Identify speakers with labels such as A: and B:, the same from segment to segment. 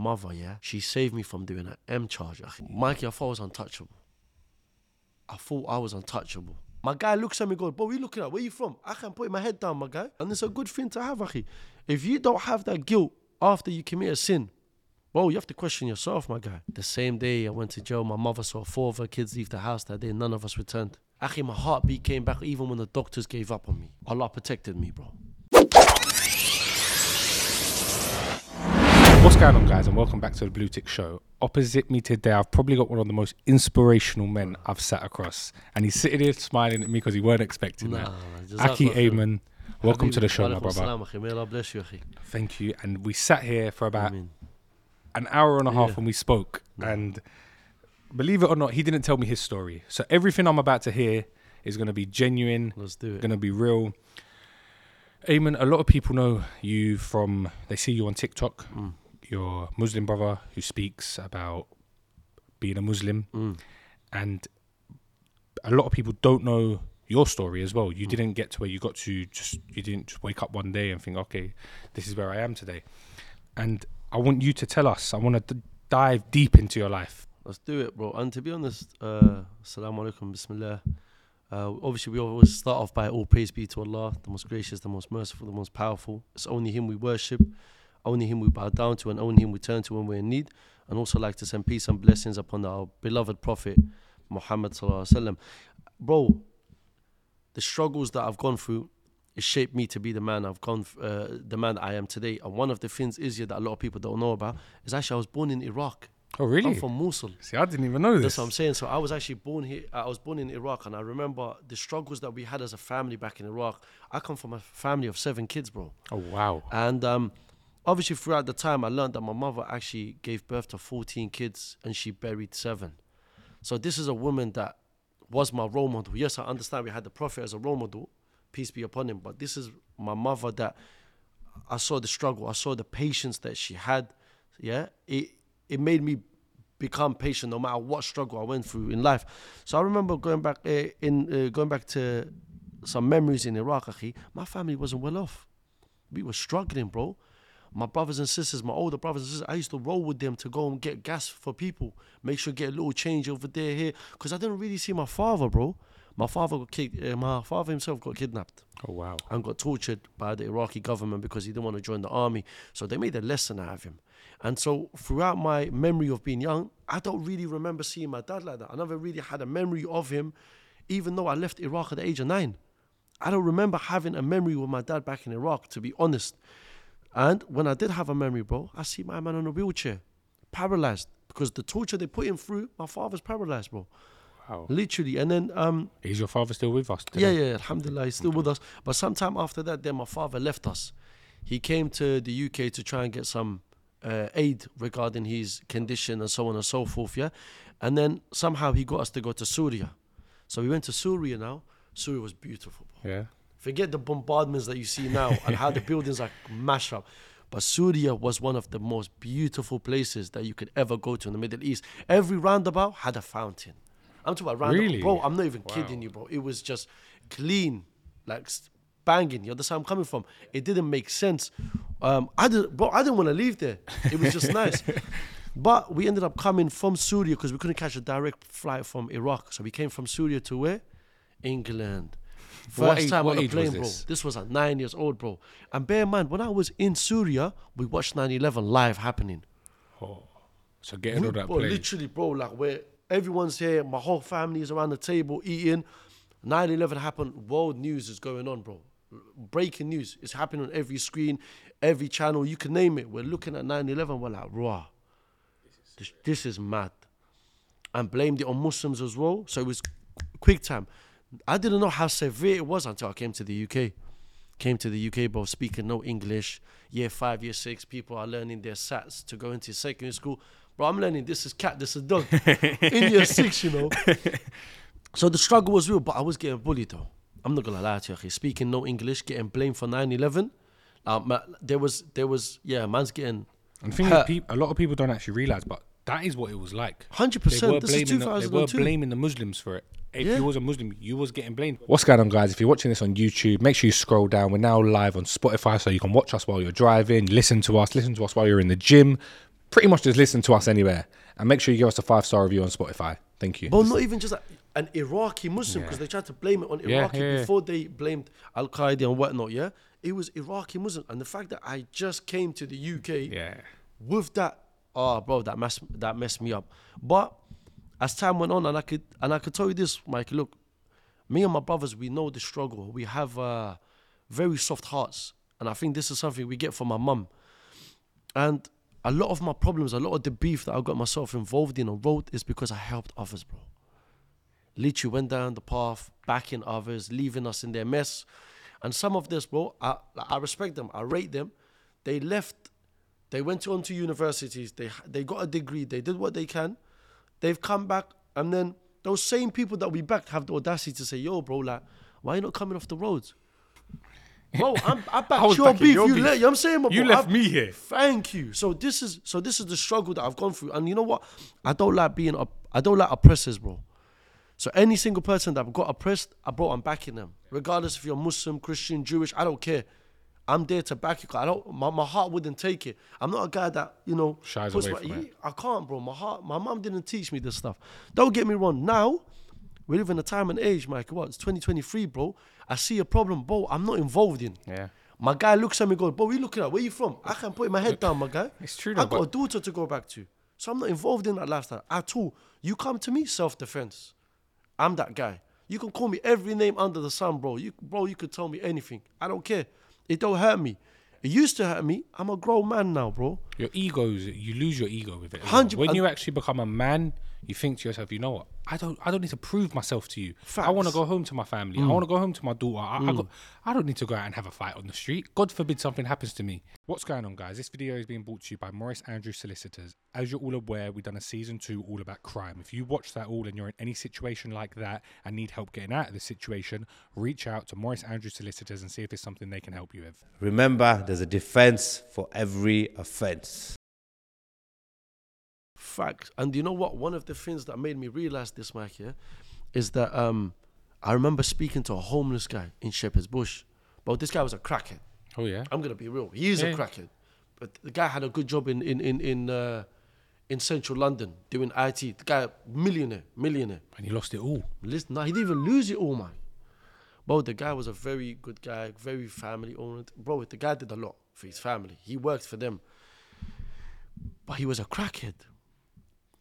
A: mother, yeah, she saved me from doing an M charge. Mikey, I thought I was untouchable. I thought I was untouchable. My guy looks at me, goes, "Bro, we looking at? Where you from?" I can put my head down, my guy, and it's a good thing to have, akhi. If you don't have that guilt after you commit a sin, bro, you have to question yourself, my guy. The same day I went to jail, my mother saw four of her kids leave the house that day. None of us returned. Akhi, my heartbeat came back even when the doctors gave up on me. Allah protected me, bro.
B: What's going on, guys, and welcome back to the Blue Tick Show. Opposite me today, I've probably got one of the most inspirational men I've sat across, and he's sitting here smiling at me because he weren't expecting that. Aki. Ayman, welcome to the show, my brother.
A: salam, Allah bless you, akhi.
B: Thank you. And we sat here for about an hour and a half
A: Yeah.
B: when we spoke, and believe it or not, he didn't tell me his story. So everything I'm about to hear is going to be genuine,
A: Let's do it.
B: going to be real. Ayman, a lot of people know you from they see you on TikTok.
A: Mm.
B: You're Muslim brother who speaks about being a Muslim,
A: Mm.
B: and a lot of people don't know your story as well. You
A: Mm.
B: didn't get to where you got to. Just you didn't just wake up one day and think, okay, this is where I am today. And I want you to tell us. I want to d- dive deep into your life.
A: Let's do it, bro. And to be honest, uh, Assalamu alaikum, Bismillah. Uh, obviously, we always start off by all praise be to Allah, the most gracious, the most merciful, the most powerful. It's only Him we worship, only Him we bow down to, and only Him we turn to when we're in need. And also like to send peace and blessings upon our beloved Prophet Muhammad sallallahu alaihi wasallam. Bro, the struggles that I've gone through, it shaped me to be the man I've gone, uh, the man I am today. And one of the things is here that a lot of people don't know about is actually I was born in Iraq.
B: Oh, really?
A: I'm from Mosul.
B: See, I didn't even know this.
A: That's what I'm saying. So I was actually born here. I was born in Iraq, and I remember the struggles that we had as a family back in Iraq. I come from a family of seven kids, bro.
B: oh, wow.
A: And um, obviously, throughout the time, I learned that my mother actually gave birth to 14 kids, and she buried seven. So this is a woman that was my role model. Yes, I understand we had the Prophet as a role model, peace be upon him. But this is my mother that I saw the struggle. I saw the patience that she had. Yeah, it it made me become patient no matter what struggle I went through in life. So I remember going back uh, in uh, going back to some memories in Iraq. My family wasn't well off. We were struggling, bro. My brothers and sisters, my older brothers and sisters, I used to roll with them to go and get gas for people. Make sure get a little change over there, here, because I didn't really see my father, bro. My father got kicked. Uh, my father himself got kidnapped
B: Oh, wow.
A: and got tortured by the Iraqi government because he didn't want to join the army. So they made a lesson out of him. And so throughout my memory of being young, I don't really remember seeing my dad like that. I never really had a memory of him, even though I left Iraq at the age of nine. I don't remember having a memory with my dad back in Iraq, to be honest. And when I did have a memory, bro, I see my man on a wheelchair, paralyzed, because the torture they put him through, my father's paralyzed, bro.
B: Wow.
A: Literally. And then um,
B: Is your father still with us?
A: yeah, yeah, alhamdulillah, he's still with us. But sometime after that, then my father left us. He came to the UK to try and get some uh, aid regarding his condition and so on and so forth, yeah? And then somehow he got us to go to Syria. So we went to Syria now. Syria was beautiful. bro.
B: Yeah.
A: Forget the bombardments that you see now and how the buildings are mashed up. But Syria was one of the most beautiful places that you could ever go to in the Middle East. Every roundabout had a fountain. I'm talking about roundabout.
B: Really?
A: Bro, I'm not even
B: Wow.
A: kidding you, bro. It was just clean, like banging. You understand where I'm coming from? It didn't make sense. Um, I didn't, bro, I didn't want to leave there. It was just nice. But we ended up coming from Syria because we couldn't catch a direct flight from Iraq. So we came from Syria to where? England. First
B: age-
A: time on a plane, bro.
B: this?
A: This was at nine years old, bro. And bear in mind, when I was in Syria, we watched 9 11 live happening.
B: Oh, So getting on that
A: bro,
B: plane.
A: literally, bro, like where everyone's here, my whole family is around the table eating. 9 11 happened, world news is going on, bro. Breaking news. is happening on every screen, every channel, you can name it. We're looking at 9 11, we're like, raw. This, this is mad. And blamed it on Muslims as well. So it was quick time. I didn't know how severe it was until I came to the UK. Came to the UK, bro, speaking no English. Year five, year six, people are learning their SATs to go into secondary school. Bro, I'm learning this is cat, this is dog. In year six, you know. So the struggle was real, but I was getting bullied though. I'm not gonna lie to you, speaking no English, getting blamed for 9/11. Um, there was, there was, yeah, man's getting
B: And the thing is,
A: hurt.
B: a lot of people don't actually realize, but that is what it was like.
A: Hundred percent. This is
B: blaming. The, they were blaming the Muslims for it. If
A: Yeah.
B: you was a Muslim, you was getting blamed. What's going on, guys? If you're watching this on YouTube, make sure you scroll down. We're now live on Spotify, so you can watch us while you're driving, listen to us, listen to us while you're in the gym. pretty much just listen to us anywhere. And make sure you give us a five star review on Spotify. Thank you.
A: But not even just that, an Iraqi Muslim, because
B: Yeah.
A: they tried to blame it on
B: Yeah,
A: Iraqi
B: yeah, yeah.
A: before they blamed Al Qaeda and whatnot, yeah? It was Iraqi Muslim. And the fact that I just came to the UK
B: yeah.
A: with that, oh, bro, that messed, that messed me up. But as time went on, and I could and I could tell you this, Mike, look, me and my brothers, we know the struggle. We have uh, very soft hearts. And I think this is something we get from my mum. And a lot of my problems, a lot of the beef that I got myself involved in on road is because I helped others, bro. Literally went down the path, backing others, leaving us in their mess. And some of this, bro, I, I respect them, I rate them. They left, they went on to universities, they, they got a degree, they did what they can. They've come back, and then those same people that we backed have the audacity to say, yo, bro, like, why you not coming off the roads? Bro, I'm, I backed
B: was
A: your beef.
B: your
A: you
B: beef.
A: let, you know I'm saying, my
B: You
A: bro?
B: left
A: I-
B: me here.
A: Thank you. So this is so this is the struggle that I've gone through, and you know what? I don't like being up. I don't like oppressors, bro. So any single person that got oppressed, I bro, I'm backing them, regardless if you're Muslim, Christian, Jewish. I don't care. I'm there to back you. 'cause I don't. My, my heart wouldn't take it. I'm not a guy that you know
B: Shies
A: puts
B: away
A: my-
B: from it.
A: I can't, bro. My heart. My mom didn't teach me this stuff. Don't get me wrong. Now we live in a time and age, Mike. What? It's 2023, bro. I see a problem, bro. I'm not involved in.
B: Yeah.
A: My guy looks at me and goes, Bro, you looking at? Where you from? I can't put my head down, my guy.
B: It's true
A: I got a daughter to go back to. So I'm not involved in that lifestyle at all. You come to me, self defense. I'm that guy. You can call me every name under the sun, bro. You bro, you could tell me anything. I don't care. It don't hurt me. It used to hurt me. I'm a grown man now, bro.
B: Your egos, you lose your ego with it. as well.
A: Hundred-
B: When you actually become a man, you think to yourself, you know what? I don't, I don't need to prove myself to you. I want to
A: Mm.
B: go home to my family. I want to go home to my daughter. I, I, got, I don't need to go out and have a fight on the street. God forbid something happens to me. What's going on, guys? This video is being brought to you by Maurice Andrews Solicitors. As you're all aware, we've done a season two all about crime. If you watch that all and you're in any situation like that and need help getting out of the situation, reach out to Maurice Andrews Solicitors and see if it's something they can help you with.
C: Remember, there's a defense for every offense.
A: Fact. And you know what? One of the things that made me realize this, Mike, yeah, is that um, I remember speaking to a homeless guy in Shepherd's Bush. But this guy was a crackhead.
B: Oh, yeah?
A: I'm gonna be real. He is
B: Yeah.
A: a crackhead, but the guy had a good job in in in in, uh, in central London doing IT. The guy millionaire, millionaire.
B: And he lost it all.
A: Listen, no, he didn't even lose it all, man. Bro, the guy was a very good guy, very family oriented. Bro, the guy did a lot for his family. He worked for them, but he was a crackhead.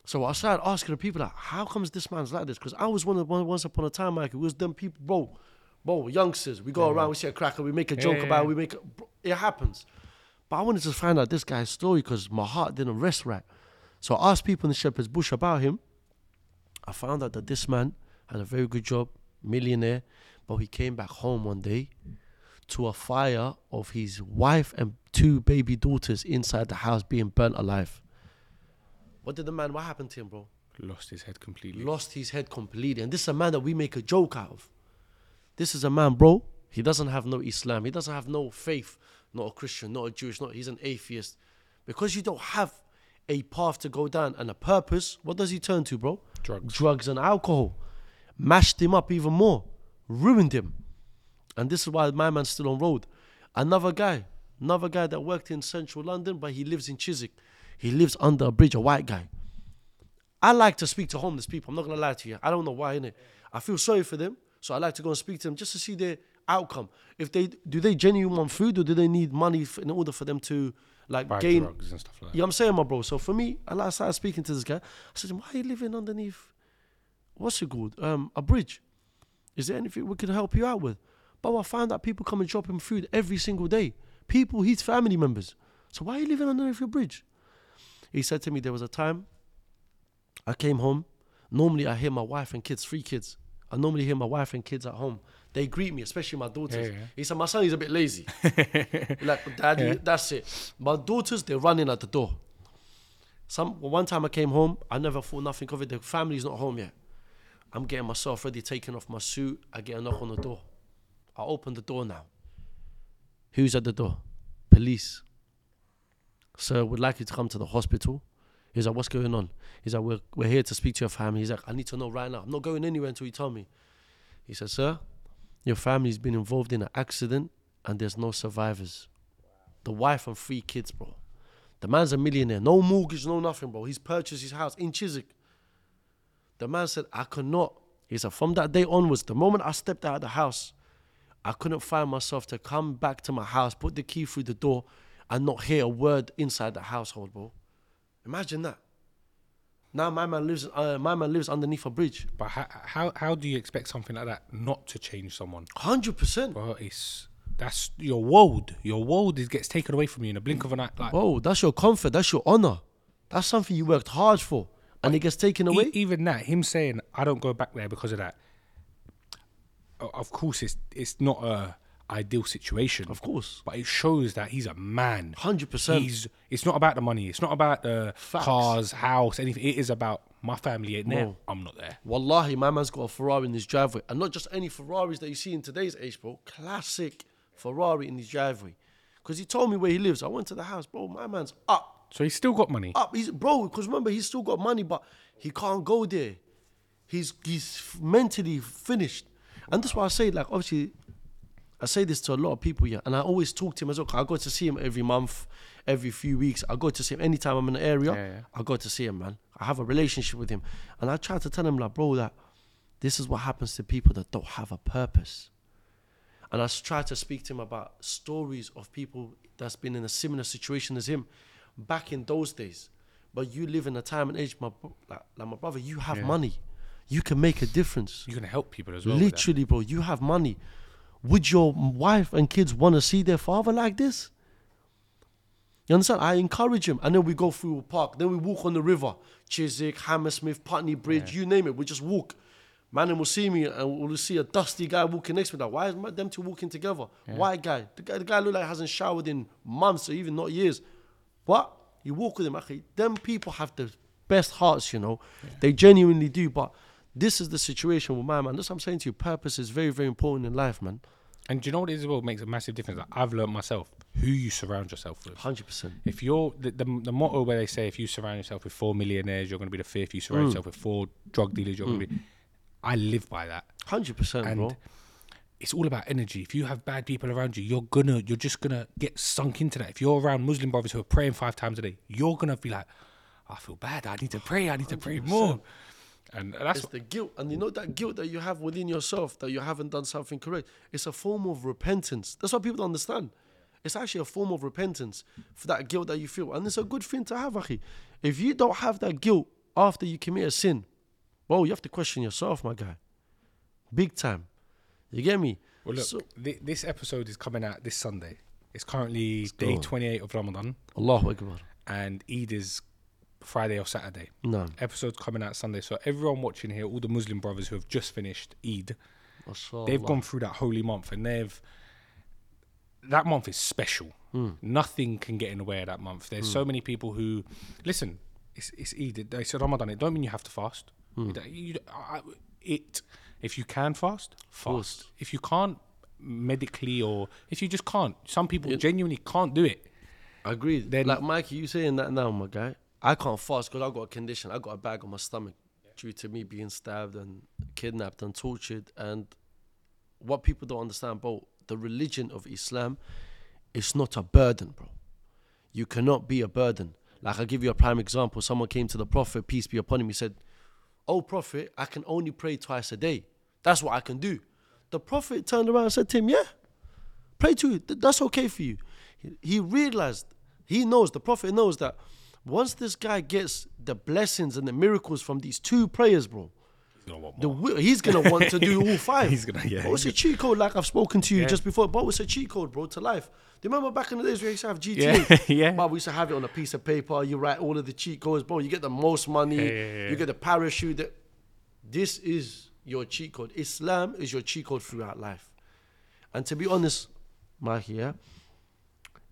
A: So I started asking the people like, how comes this man's like this? Because I was one of one once upon a time, like it was them people, bro, bro, youngsters. We go around, we see a cracker, we make a joke
B: yeah,
A: about, it, we make, a, bro, it happens. But I wanted to find out this guy's story because my heart didn't rest right. So I asked people in the Shepherd's Bush about him. I found out that this man had a very good job, millionaire, but he came back home one day to a fire of his wife and two baby daughters inside the house being burnt alive. What did the man, what happened to him, bro?
B: Lost his head completely.
A: Lost his head completely. And this is a man that we make a joke out of. This is a man, bro. He doesn't have no Islam. He doesn't have no faith. Not a Christian, not a Jewish, not he's an atheist. Because you don't have a path to go down and a purpose, what does he turn to, bro?
B: Drugs.
A: Drugs and alcohol. Mashed him up even more. Ruined him. And this is why my man's still on road. Another guy, another guy that worked in central London, but he lives in Chiswick. He lives under a bridge, a white guy. I like to speak to homeless people. I'm not gonna lie to you. I don't know why, innit? I feel sorry for them, so I like to go and speak to them just to see their outcome. If they do they genuinely want food or do they need money f- in order for them to like
B: Buy
A: gain?
B: drugs and stuff like that.
A: You know what I'm saying, my bro? So for me, I started speaking to this guy. I said, why are you living underneath, what's it called? Um, a bridge. Is there anything we could help you out with? But I found that people come and drop him food every single day. People, his family members. So why are you living underneath your bridge? He said to me, there was a time I came home. Normally, I hear my wife and kids, three kids. I normally hear my wife and kids at home. They greet me, especially my daughters.
B: Yeah, yeah.
A: He said, my son is a bit lazy. like, daddy, that's it. My daughters, they're running at the door. Some one time I came home, I never thought nothing of it. The family's not home yet. I'm getting myself ready, taking off my suit. I get a knock on the door. I open the door now. Who's at the door? Police. Sir, would like you to come to the hospital. He's like, what's going on? He's like, we're, we're here to speak to your family. He's like, I need to know right now. I'm not going anywhere until you tell me. He said, sir, your family's been involved in an accident and there's no survivors. The wife and three kids, bro. The man's a millionaire, no mortgage, no nothing, bro. He's purchased his house in Chiswick. The man said, I cannot. He said, from that day onwards, the moment I stepped out of the house, I couldn't find myself to come back to my house, put the key through the door, and not hear a word inside the household, bro. Imagine that. Now my man lives, uh, my man lives underneath a bridge.
B: But how, how how do you expect something like that not to change someone?
A: Hundred percent.
B: Well, it's that's your world. Your world is gets taken away from you in a blink of an eye. Like
A: Bro, that's your comfort. That's your honor. That's something you worked hard for, and it gets taken
B: e-
A: away.
B: even that, him saying I don't go back there because of that. Of course, it's it's not a ideal situation.
A: Of course.
B: but it shows that he's a man.
A: 100%.
B: He's. It's not about the money. It's not about the
A: Facts.
B: cars, house, anything. It is about my family ain't there. I'm not there.
A: Wallahi, my man's got a Ferrari in his driveway. And not just any Ferraris that you see in today's age, bro. Classic Ferrari in his driveway. Because he told me where he lives. I went to the house, bro. My man's up.
B: So he's still got money.
A: Up. He's bro, because remember, he's still got money, but he can't go there. He's he's mentally finished. And that's why I say, like, obviously, I say this to a lot of people here, and I always talk to him as well. I go to see him every month, every few weeks. I go to see him anytime I'm in the area.
B: Yeah, yeah.
A: I go to see him, man. I have a relationship with him, and I try to tell him, like, bro, that this is what happens to people that don't have a purpose. And I try to speak to him about stories of people that's been in a similar situation as him back in those days. But you live in a time and age, my like, like my brother, you have
B: Yeah.
A: money. You can make a difference.
B: You can help people as well.
A: Literally, bro, you have money. Would your wife and kids want to see their father like this? You understand? I encourage him, and then we go through a park. Then we walk on the river, Chiswick, Hammersmith, Putney Bridge, you name it. We just walk. Man, then will see me, and we'll see a dusty guy walking next to me. Like, why is them two walking together? White guy. The guy, the guy look like hasn't showered in months or even not years. What? You walk with him, okay? Them people have the best hearts, you know. They genuinely do. But this is the situation with my man. That's what I'm saying to you. Purpose is very, very important in life, man.
B: And do you know what it is well makes a massive difference? Like, I've learned myself who you surround yourself with.
A: Hundred percent.
B: If you're the, the, the motto where they say if you surround yourself with four millionaires, you're going to be the fifth. You surround mm. yourself with four drug dealers, you're going to be. Mm. I live by that,
A: Hundred percent,
B: and
A: bro.
B: it's all about energy. If you have bad people around you, you're gonna you're just gonna get sunk into that. If you're around Muslim brothers who are praying five times a day, you're gonna be like, I feel bad. I need to pray. I need to pray more. And that's
A: It's the guilt, and you know that guilt that you have within yourself that you haven't done something correct. It's a form of repentance. That's what people don't understand. It's actually a form of repentance for that guilt that you feel, and it's a good thing to have, Akhi. If you don't have that guilt after you commit a sin, well, you have to question yourself, my guy. Big time. You get me?
B: well. Look,
A: So-
B: thi- this episode is coming out this Sunday. It's currently day
A: go.
B: 28 of Ramadan,
A: Allahu Akbar.
B: and Eid is Friday or Saturday.
A: No.
B: Episode's coming out Sunday. So everyone watching here, all the Muslim brothers who have just finished Eid,
A: Mashallah.
B: they've gone through that holy month and they've that month is special. Hmm. Nothing can get in the way of that month. There's so hmm. many people who listen. It's it's Eid. They said Ramadan. It don't mean you have to fast. Hmm. It don't- you- I- it if you can fast, fast. If you can't medically or if you just can't, some people genuinely can't do it.
A: Agreed.
B: Then-
A: like Mikey, you saying that now, my guy. I can't fast because I got a condition. I got a bag on my stomach due to me being stabbed and kidnapped and tortured. And what people don't understand, bro, the religion of Islam is not a burden, bro. You cannot be a burden. Like I'll give you a prime example. Someone came to the Prophet, peace be upon him. He said, Oh Prophet, I can only pray twice a day. That's what I can do. The Prophet turned around and said to him, Yeah, pray to. That's okay for you. He realized, he knows, the Prophet knows that once this guy gets the blessings and the miracles from these two prayers, bro,
B: what?
A: the, he's gonna want to do all five.
B: He's gonna- yeah,
A: it's a cheat code, like I've spoken to you
B: Yeah.
A: just before. But it's a cheat code, bro, to life. Do you remember back in the days we used to have GTA?
B: Yeah, yeah.
A: But we used to have it on a piece of paper. You write all of the cheat codes, bro. You get the most money.
B: Yeah, yeah.
A: You get the parachute. The, this is your cheat code. Islam is your cheat code throughout life. And to be honest, Mikey, yeah,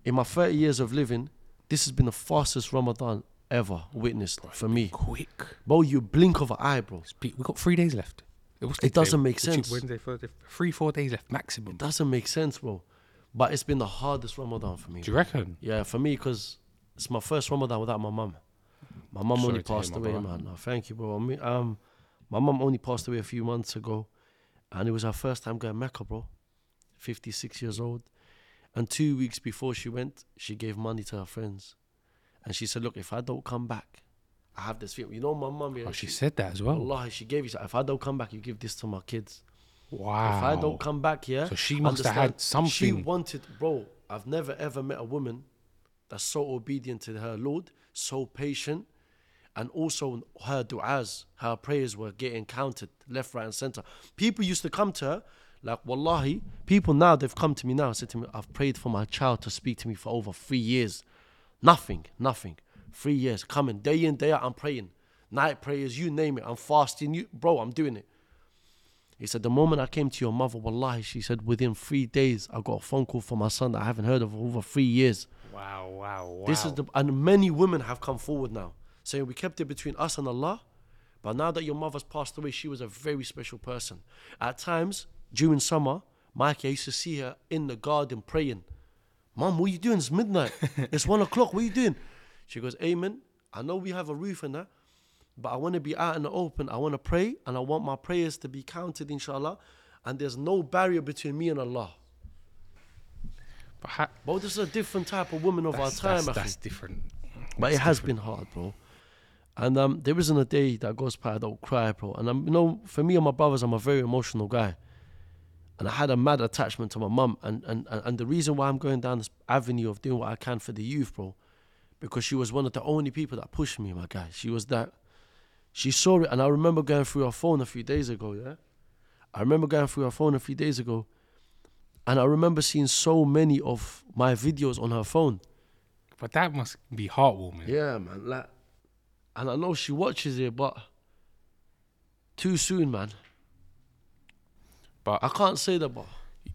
A: in my 30 years of living, this has been the fastest Ramadan ever witnessed for me.
B: quick.
A: Bro, you blink of an eye, bro.
B: We got three days left. What's
A: It doesn't make sense.
B: Wednesday, Thursday, three, four days left maximum.
A: It doesn't make sense, bro. But it's been the hardest Ramadan for me.
B: Do you reckon?
A: Yeah, for me, because it's my first Ramadan without my mum. My mum only passed away,
B: brother.
A: man. No, thank you, bro. I mean, um, my mum only passed away a few months ago, and it was her first time going Mecca, bro. 56 years old. And two weeks before she went, she gave money to her friends. And she said, Look, if I don't come back, I have this feeling. You know, my mum, yeah,
B: Oh, she said that as well.
A: Allah, she gave you. If I don't come back, you give this to my kids.
B: Wow.
A: If I don't come back, yeah.
B: So she must have had something.
A: She wanted, bro. I've never ever met a woman that's so obedient to her Lord, so patient, and also her du'as, her prayers were getting counted left, right, and center. People used to come to her, like wallahi. People now they've come to me now and said to me, "I've prayed for my child to speak to me for over three years, nothing, nothing, three years coming day in day out. I'm praying, night prayers, you name it. I'm fasting, you, bro. I'm doing it." He said, The moment I came to your mother, wallahi, she said, within three days, I got a phone call from my son that I haven't heard of for over three years.
B: Wow, wow, wow.
A: This is the, and many women have come forward now saying, We kept it between us and Allah, but now that your mother's passed away, she was a very special person. At times, during summer, Mikey, I used to see her in the garden praying. Mom, what are you doing? It's midnight. it's one o'clock. What are you doing? She goes, Ayman. I know we have a roof and that, but I want to be out in the open. I want to pray and I want my prayers to be counted, inshallah. And there's no barrier between me and Allah.
B: But ha-
A: Bro, this is a different type of woman of our time,
B: that's, that's different.
A: But it has been hard, bro. And um, there isn't a day that goes by that I don't cry, bro. And um, you know, for me and my brothers, I'm a very emotional guy. And I had a mad attachment to my mum. And, and, and the reason why I'm going down this avenue of doing what I can for the youth, bro, because she was one of the only people that pushed me, my guy. She was that. She saw it, and I remember going through her phone a few days ago. Yeah, I remember going through her phone a few days ago, and I remember seeing so many of my videos on her phone.
B: But that must be heartwarming.
A: Yeah, man. Like, and I know she watches it, but too soon, man.
B: But
A: I can't say that, but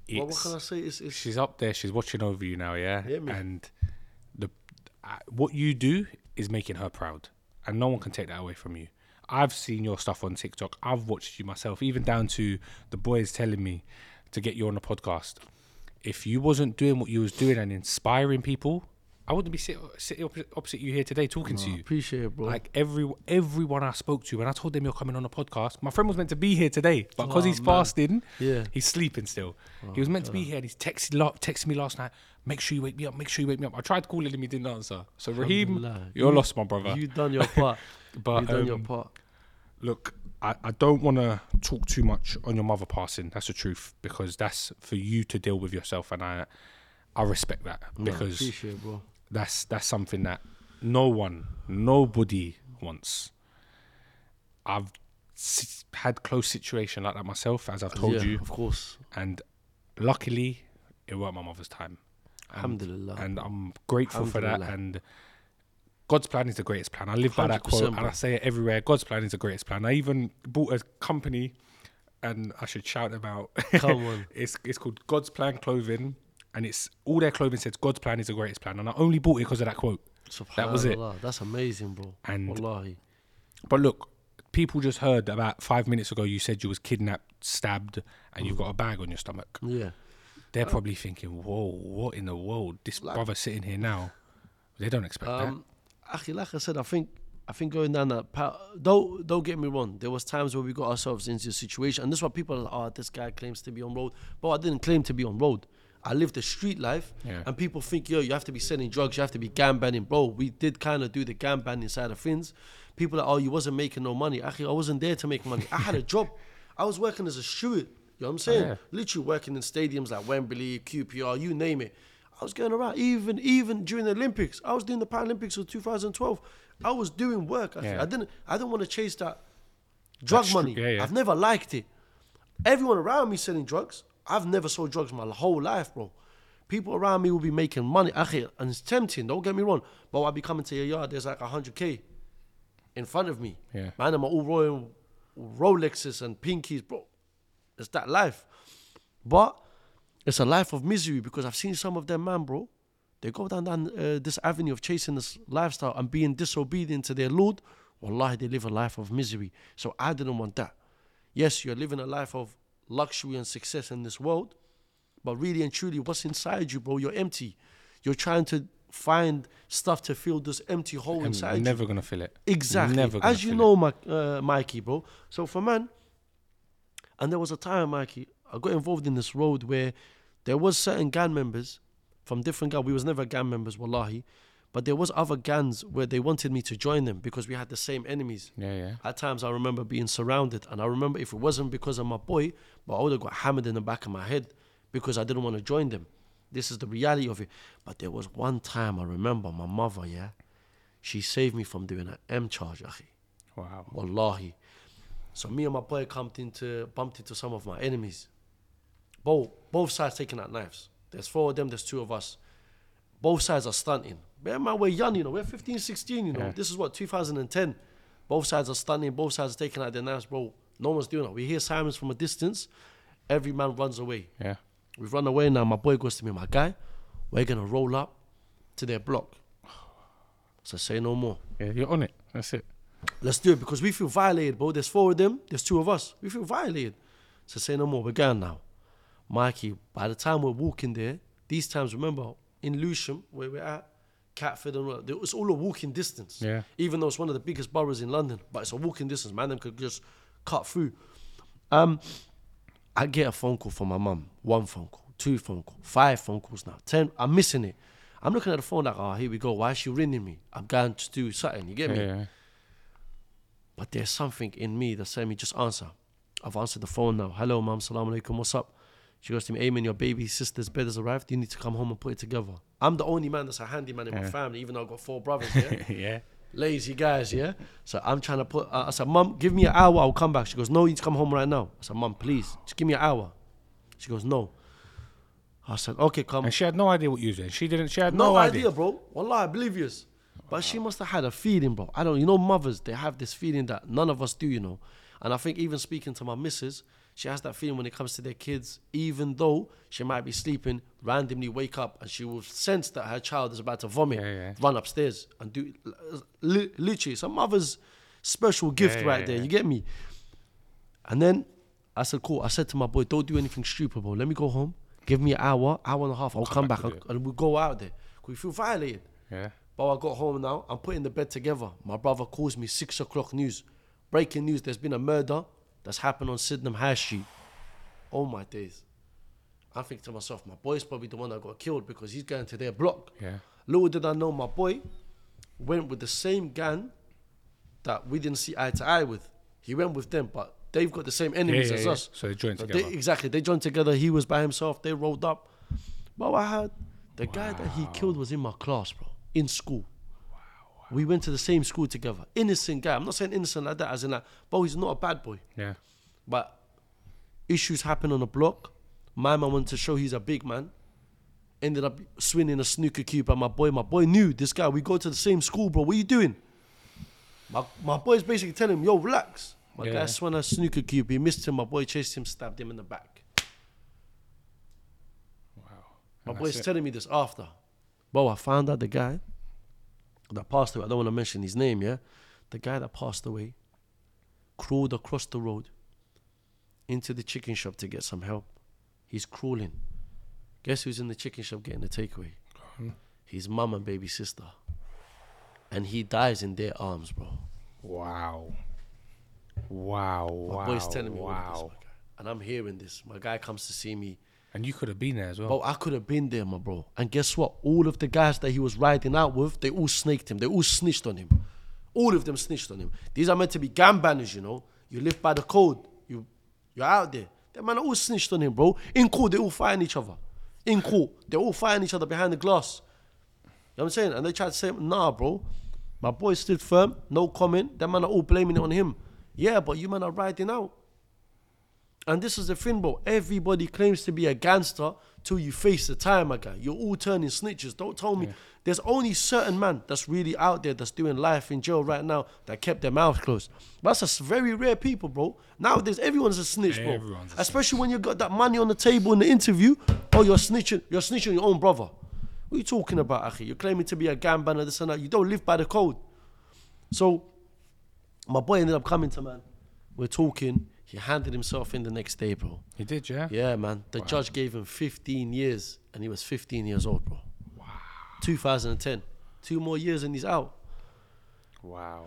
A: what, what can I say? It's, it's
B: she's up there. She's watching over you now. Yeah.
A: Yeah,
B: and the uh, what you do is making her proud, and no one can take that away from you. I've seen your stuff on TikTok. I've watched you myself, even down to the boys telling me to get you on the podcast. If you wasn't doing what you was doing and inspiring people, I wouldn't be sitting opposite, opposite you here today talking to
A: I
B: you.
A: appreciate it, bro.
B: Like every everyone I spoke to, when I told them you're coming on the podcast, my friend was meant to be here today, but because
A: Oh,
B: he's
A: man.
B: fasting,
A: Yeah.
B: he's sleeping still. he was meant to be here, and he's texted texted me last night. Make sure you wake me up. Make sure you wake me up. I tried calling him, he didn't answer. So Raheem, you're
A: You-
B: lost, my brother.
A: You've done your part.
B: But,
A: you done your
B: um,
A: part.
B: Look, I, I don't want to talk too much on your mother passing. That's the truth because that's for you to deal with yourself, and I I respect that
A: No,
B: because
A: appreciate it, bro.
B: That's that's something that no one, nobody wants. I've s- had close situation like that myself, as I've told
A: yeah,
B: you,
A: of course.
B: and luckily it weren't my mother's time. And,
A: Alhamdulillah.
B: and I'm grateful for that. And God's plan is the greatest plan. I live by that
A: 100%,
B: quote, and. I say it everywhere. God's plan is the greatest plan. I even bought a company, and I should shout them out.
A: Come on.
B: it's it's called God's Plan Clothing, and it's all their clothing says God's plan is the greatest plan, and I only bought it because of that quote. That was it.
A: That's amazing, bro.
B: And-
A: Wallahi.
B: But look, people just heard about five minutes ago you said you was kidnapped, stabbed, and you've got a bag on your stomach.
A: Yeah.
B: They're probably thinking, "Whoa, what in the world? This
A: Like-
B: brother sitting here now." They don't expect
A: Um, actually, like I said, I think I think going down that path. Don't don't get me wrong. There was times where we got ourselves into a situation, and this is what people are. like, Oh, this guy claims to be on road, but I didn't claim to be on road. I lived the street life,
B: Yeah.
A: and people think, yo, you have to be selling drugs, you have to be gang gambling, bro. We did kind of do the gang gambling side of things. People are, oh, you wasn't making no money. Actually, I wasn't there to make money. I had a job. I was working as a steward. You know what I'm saying?
B: yeah.
A: Literally working in stadiums like Wembley, QPR, you name it. I was going around. Even even during the Olympics, I was doing the Paralympics of 2012. I was doing work. I,
B: Yeah.
A: I didn't. I didn't want to chase that drug
B: str-
A: money.
B: yeah.
A: I've never liked it. Everyone around me selling drugs. I've never sold drugs my whole life, bro. People around me will be making money, akhi, and it's tempting. Don't get me wrong. But I'll be coming to your yard. There's like hundred k in front of me.
B: Yeah.
A: Man, I'm all royal Rolexes and pinkies, bro. It's that life. But it's a life of misery because I've seen some of them, man, bro. They go down, down uh, this avenue of chasing this lifestyle and being disobedient to their Lord. Wallahi, they live a life of misery. So I didn't want that. Yes, you're living a life of luxury and success in this world, but really and truly, what's inside you, bro? You're empty. You're trying to find stuff to fill this empty hole
B: that.
A: inside
B: I'm
A: you.
B: never gonna fill it.
A: Exactly.
B: Never
A: As you know, my, uh, Mikey, bro. So for man, and there was a time, Mikey, I got involved in this road where there was certain gang members from different gang. We was never gang members, wallahi, But there was other gangs where they wanted me to join them because we had the same enemies.
B: Yeah, yeah.
A: At times, I remember being surrounded, and I remember if it wasn't because of my boy, but I would have got hammered in the back of my head because I didn't want to join them. This is the reality of it. But there was one time I remember my mother, yeah, she saved me from doing an M charge, akhi.
B: Wow.
A: Wallahi. So me and my boy bumped into bumped into some of my enemies. Both both sides taking out knives. There's four of them, there's two of us. Both sides are stunting. Bear in mind, we're young, you know, we're 15, 16, you know.
B: Yeah.
A: This is what, 2010. Both sides are stunting, both sides are taking out their knives, bro. No one's doing it. We hear sirens from a distance, every man runs away.
B: Yeah.
A: We've run away now. My boy goes to me, my guy, we're gonna roll up to their block. So say no more.
B: Yeah, you're on it. That's it.
A: Let's do it because we feel violated, bro. There's four of them, there's two of us. We feel violated. So say no more. We're going now. Mikey, by the time we're walking there, these times, remember, in Lewisham, where we're at, Catford and all that, it was all a walking distance.
B: Yeah.
A: Even though it's one of the biggest boroughs in London, but it's a walking distance, man. Them could just cut through. Um, I get a phone call from my mum. One phone call, two phone call, five phone calls now. Ten. I'm missing it. I'm looking at the phone like, oh, here we go. Why is she ringing me? I'm going to do something. You get me?
B: yeah.
A: But there's something in me that's saying me just answer. I've answered the phone now. Hello, mum. Salam alaikum. What's up? She goes to me, Ayman, your baby sister's bed has arrived. You need to come home and put it together. I'm the only man that's a handyman in my
B: Yeah.
A: family, even though I've got four brothers. Yeah?
B: yeah.
A: Lazy guys, yeah? So I'm trying to put, uh, I said, Mum, give me an hour. I'll come back. She goes, No, you need to come home right now. I said, Mum, please, just give me an hour. She goes, No. I said, Okay, come.
B: And she had no idea what you doing. She didn't. She had
A: No,
B: no,
A: idea, bro. Wallah, oblivious. But she must have had a feeling, bro. I don't, you know, mothers, they have this feeling that none of us do, you know. And I think even speaking to my missus, she has that feeling when it comes to their kids, even though she might be sleeping, randomly wake up and she will sense that her child is about to vomit,
B: Yeah, yeah.
A: run upstairs and do, li- literally, it's a mother's special gift
B: Yeah,
A: right there. You get me? And then I said, cool. I said to my boy, don't do anything stupid, bro. Let me go home. Give me an hour, hour and a half. I'll come,
B: back
A: back, and, and we'll go out there. we feel violated.
B: Yeah.
A: But I got home now. I'm putting the bed together. My brother calls me six o'clock news. Breaking news. There's been a murder that's happened on Sydenham High Street. Oh my days. I think to myself, my boy's probably the one that got killed because he's going to their block.
B: Yeah.
A: Little did I know my boy went with the same gang that we didn't see eye to eye with. He went with them, but they've got the same enemies
B: yeah,
A: as
B: yeah.
A: us.
B: So they joined
A: So
B: together.
A: They, exactly. They joined together. He was by himself. They rolled up. But I had the guy that he killed was in my class, bro, in school. We went to the same school together. Innocent guy. I'm not saying innocent like that, as in like, bro, he's not a bad boy.
B: yeah.
A: But issues happen on the block. My man wanted to show he's a big man. Ended up swinging a snooker cube at my boy. My boy knew this guy. We go to the same school, bro. What are you doing? My, my boy's basically telling him, yo, relax. My
B: Yeah.
A: guy swung a snooker cube. He missed him. My boy chased him, stabbed him in the back.
B: Wow.
A: My
B: And
A: boy's
B: it.
A: telling me this after. Bro, I found out the guy that passed away. I don't want to mention his name, yeah? The guy that passed away crawled across the road into the chicken shop to get some help. He's crawling. Guess who's in the chicken shop getting the takeaway? His mum and baby sister. And he dies in their arms, bro.
B: Wow. Wow.
A: My
B: wow.
A: boy's telling me of this. And I'm hearing this. My guy comes to see me.
B: And you could have been there as well.
A: Bro, I could have been there, my bro. And guess what? All of the guys that he was riding out with, they all snaked him. They all snitched on him. All of them snitched on him. These are meant to be gang banners, you know. You live by the code. You, you're out there. Them man all snitched on him, bro. In court, they all fighting each other. In court, they're all fighting each other behind the glass. You know what I'm saying? And they tried to say, nah, bro. My boy stood firm, no comment. Them man are all blaming it on him. Yeah, but you man are riding out. And this is the thing, bro. Everybody claims to be a gangster till you face the time, my guy. You're all turning snitches. Don't tell me. There's only certain man that's really out there that's doing life in jail right now that kept their mouth closed. But that's a very rare people, bro. Nowadays, everyone's a snitch, bro.
B: Everyone's
A: Especially when you got that money on the table in the interview. Oh, you're snitching. You're snitching your own brother. What are you talking about, Akhi? You're claiming to be a gang banner, this and that. You don't live by the code. So, my boy ended up coming to man. We're talking. He handed himself in the next day, bro.
B: He did, yeah?
A: Yeah, man. The judge gave him 15 years, and he was 15 years old, bro. Wow. 2010. Two more years, and he's out.
B: Wow.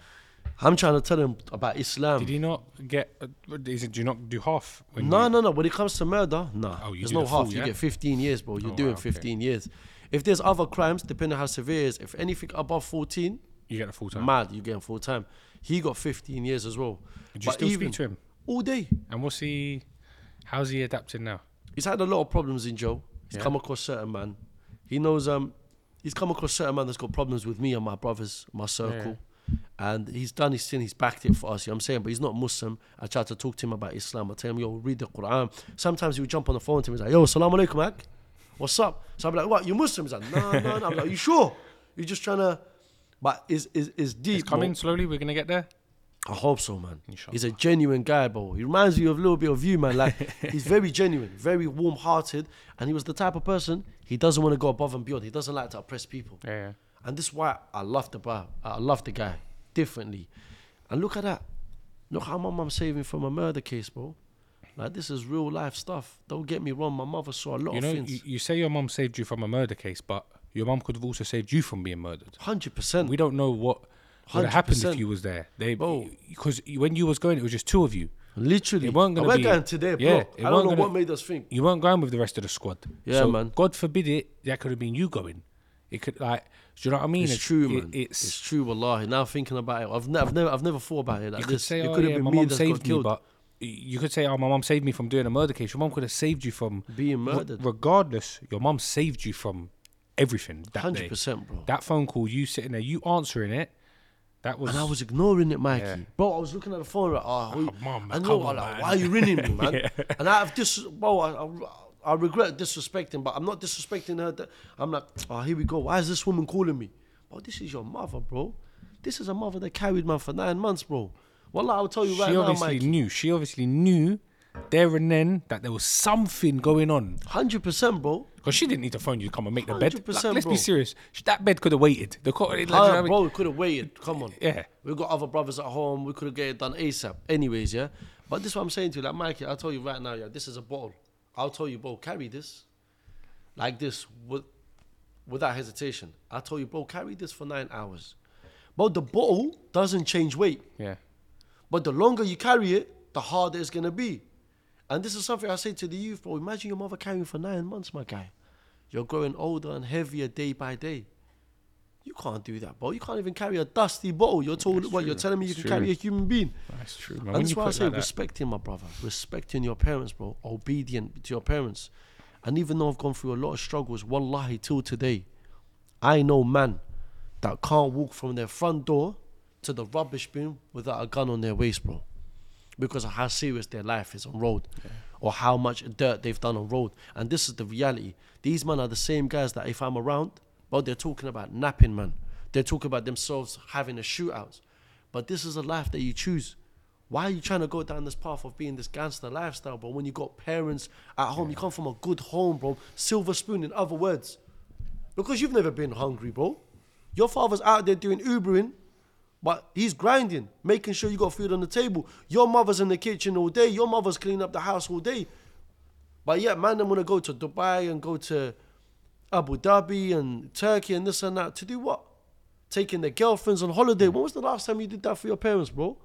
A: I'm trying to tell him about Islam.
B: Did he not get? Uh, is it? Do you not do half? When
A: No, no, no. When it comes to murder, no.
B: Oh, you
A: There's no
B: the full,
A: half. You get 15 years, bro. You're
B: Oh,
A: doing
B: wow, okay.
A: 15 years. If there's other crimes, depending on how severe it is, if anything above 14,
B: You get a full time.
A: mad, you get a full time. He got 15 years as well.
B: Did you
A: But
B: still
A: even-
B: speak to him?
A: All day.
B: And what's he? How's he adapting now?
A: He's had a lot of problems in jail. He's
B: Yeah.
A: come across certain man. He knows um he's come across certain man that's got problems with me and my brothers, my circle. And he's done his thing, he's backed it for us, you know what I'm saying? But he's not Muslim. I try to talk to him about Islam. I tell him, yo, read the Quran. Sometimes he would jump on the phone to me, he's like, yo, salam alaikum, Ak. What's up? So I'm like, what, you Muslim? He's like, no, no, no. I'm like, you sure? You're just trying to but is is is deep.
B: It's coming slowly. We're gonna get there.
A: I hope so, man.
B: Inshallah.
A: He's a genuine guy, bro. He reminds me of a little bit of you, man. Like he's very genuine, very warm-hearted, and he was the type of person he doesn't want to go above and beyond. He doesn't like to oppress people,
B: Yeah. yeah.
A: and this is why I love the bro. I love the guy differently. And look at that. Look how my mum saved me from a murder case, bro. Like this is real life stuff. Don't get me wrong. My mother saw a lot
B: You
A: of
B: know,
A: things.
B: you, you say your mum saved you from a murder case, but your mum could have also saved you from being murdered.
A: Hundred percent.
B: We don't know what would have happened if you was there. They because when you was going, it was just two of you.
A: Literally.
B: It weren't gonna
A: we're
B: be-
A: going today, bro.
B: yeah,
A: I don't know
B: gonna-
A: what made us think.
B: You weren't going with the rest of the squad.
A: Yeah,
B: So,
A: man.
B: God forbid it. That could have been you going. It could like. Do you know what I mean?
A: It's, true,
B: it-
A: man.
B: it's,
A: It's, true, wallahi. Now thinking about it, I've, ne- I've never, I've never thought about it like
B: you could
A: this.
B: say,
A: it
B: oh
A: could have
B: yeah,
A: been
B: my
A: me
B: mum saved me,
A: killed.
B: but you could say, oh, my mum saved me from doing a murder case. Your mum could have saved you from
A: being
B: Re-
A: murdered.
B: regardless, your mum saved you from everything
A: Hundred percent, bro.
B: That phone call, you sitting there, you answering it, that was.
A: And I was ignoring it, Mikey.
B: Yeah.
A: Bro, I was looking at the phone like, oh, who-
B: mum,
A: I know,
B: on,
A: like, why are you ringing me, man? And I have dis, bro, I, I, I regret disrespecting, but I'm not disrespecting her. That I'm like, oh, here we go. Why is this woman calling me? Bro, this is your mother, bro. This is a mother that carried man for nine months, bro. Wallah, I'll tell you
B: she
A: right now,
B: She
A: obviously
B: knew. She obviously knew there and then that there was something going on.
A: Hundred percent, bro.
B: Because she didn't need to phone you to come and make the bed. Like,
A: 100%,
B: let's
A: bro.
B: be serious. That bed could have waited. The co- like, you know what I mean?
A: bro, we could have waited. Come on.
B: Yeah.
A: We've got other brothers at home. We could have get it done ASAP. Anyways, yeah. But this is what I'm saying to you. Like, Mikey, I'll tell you right now, yeah, this is a bottle. I'll tell you, bro, carry this. Like this, with, without hesitation. I'll tell you, bro, carry this for nine hours. But the bottle doesn't change weight.
B: Yeah.
A: But the longer you carry it, the harder it's gonna be. And this is something I say to the youth, bro. Imagine your mother carrying for nine months, my guy. You're growing older and heavier day by day. You can't do that, bro. You can't even carry a dusty bottle. You're told what you're telling me you
B: It's
A: can
B: true.
A: carry a human being.
B: That's true. Man.
A: And
B: When
A: that's why I say
B: like that-
A: respecting my brother, respecting your parents, bro, obedient to your parents. And even though I've gone through a lot of struggles, wallahi, till today, I know man that can't walk from their front door to the rubbish bin without a gun on their waist, bro. Because of how serious their life is on road. Or how much dirt they've done on road. And this is the reality. These men are the same guys that if I'm around, but they're talking about napping, man. They're talking about themselves having a shootout. But this is a life that you choose. Why are you trying to go down this path of being this gangster lifestyle, bro? When you got parents at home, you come from a good home, bro. Silver spoon, in other words. Because you've never been hungry, bro. Your father's out there doing Ubering, but he's grinding, making sure you got food on the table. Your mother's in the kitchen all day. Your mother's cleaning up the house all day. But yet, man, I'm gonna go to Dubai and go to Abu Dhabi and Turkey and this and that to do what? Taking their girlfriends on holiday. When was the last time you did that for your parents, bro?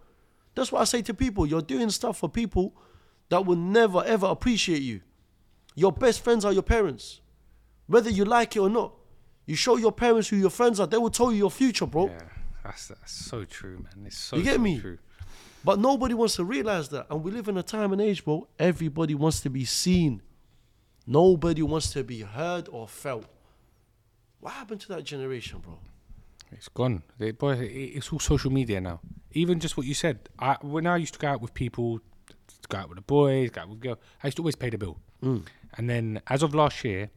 A: That's what I say to people. You're doing stuff for people that will never ever appreciate you. Your best friends are your parents. Whether you like it or not. You show your parents who your friends are, they will tell you your future, bro.
B: Yeah, that's, that's so true, man. It's so,
A: You get
B: so
A: me?
B: true.
A: But nobody wants to realize that. And we live in a time and age, bro. Everybody wants to be seen. Nobody wants to be heard or felt. What happened to that generation, bro?
B: It's gone. They, boy, it- it's all social media now. Even just what you said. I when I used to go out with people, go out with the boys, go out with girls, I used to always pay the bill.
A: Mm.
B: And then as of last year,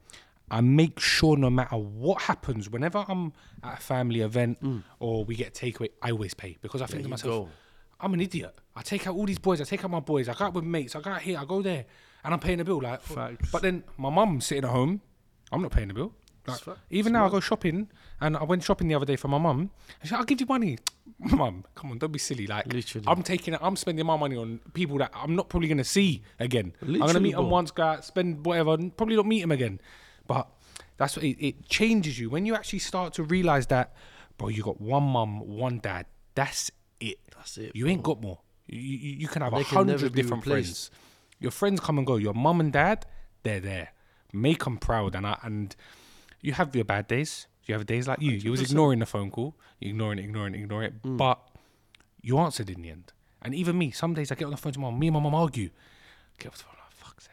B: I make sure no matter what happens, whenever I'm at a family event or we get takeaway, I always pay because I think to
A: Mm.
B: myself. I'm an idiot. I take out all these boys. I take out my boys. I go out with mates. I go out here. I go there, and I'm paying the bill. Like,
A: Facts.
B: but then my mum sitting at home. I'm not paying the bill. Like, even now, I go shopping, and I went shopping the other day for my mum. And she, said, I'll give you money, mum. Come on, don't be silly. Like,
A: Literally.
B: I'm taking, I'm spending my money on people that I'm not probably gonna see again. I'm gonna
A: Literally,
B: meet them once, go out, spend whatever, and probably not meet them again. But that's what it, it changes you when you actually start to realize that, bro. You got one mum, one dad. That's it.
A: That's it,
B: You ain't got more. You, you, you can have a
A: They can never
B: hundred different
A: replaced.
B: friends. Your friends come and go. Your mum and dad, they're there. Make them proud, and I, and you have your bad days. You have days like you. You was ignoring the phone call, ignoring it, ignoring it, ignoring it.
A: Mm.
B: But you answered in the end. And even me, some days I get on the phone to mom. Me and my mom argue. Get off the phone. Like, fuck's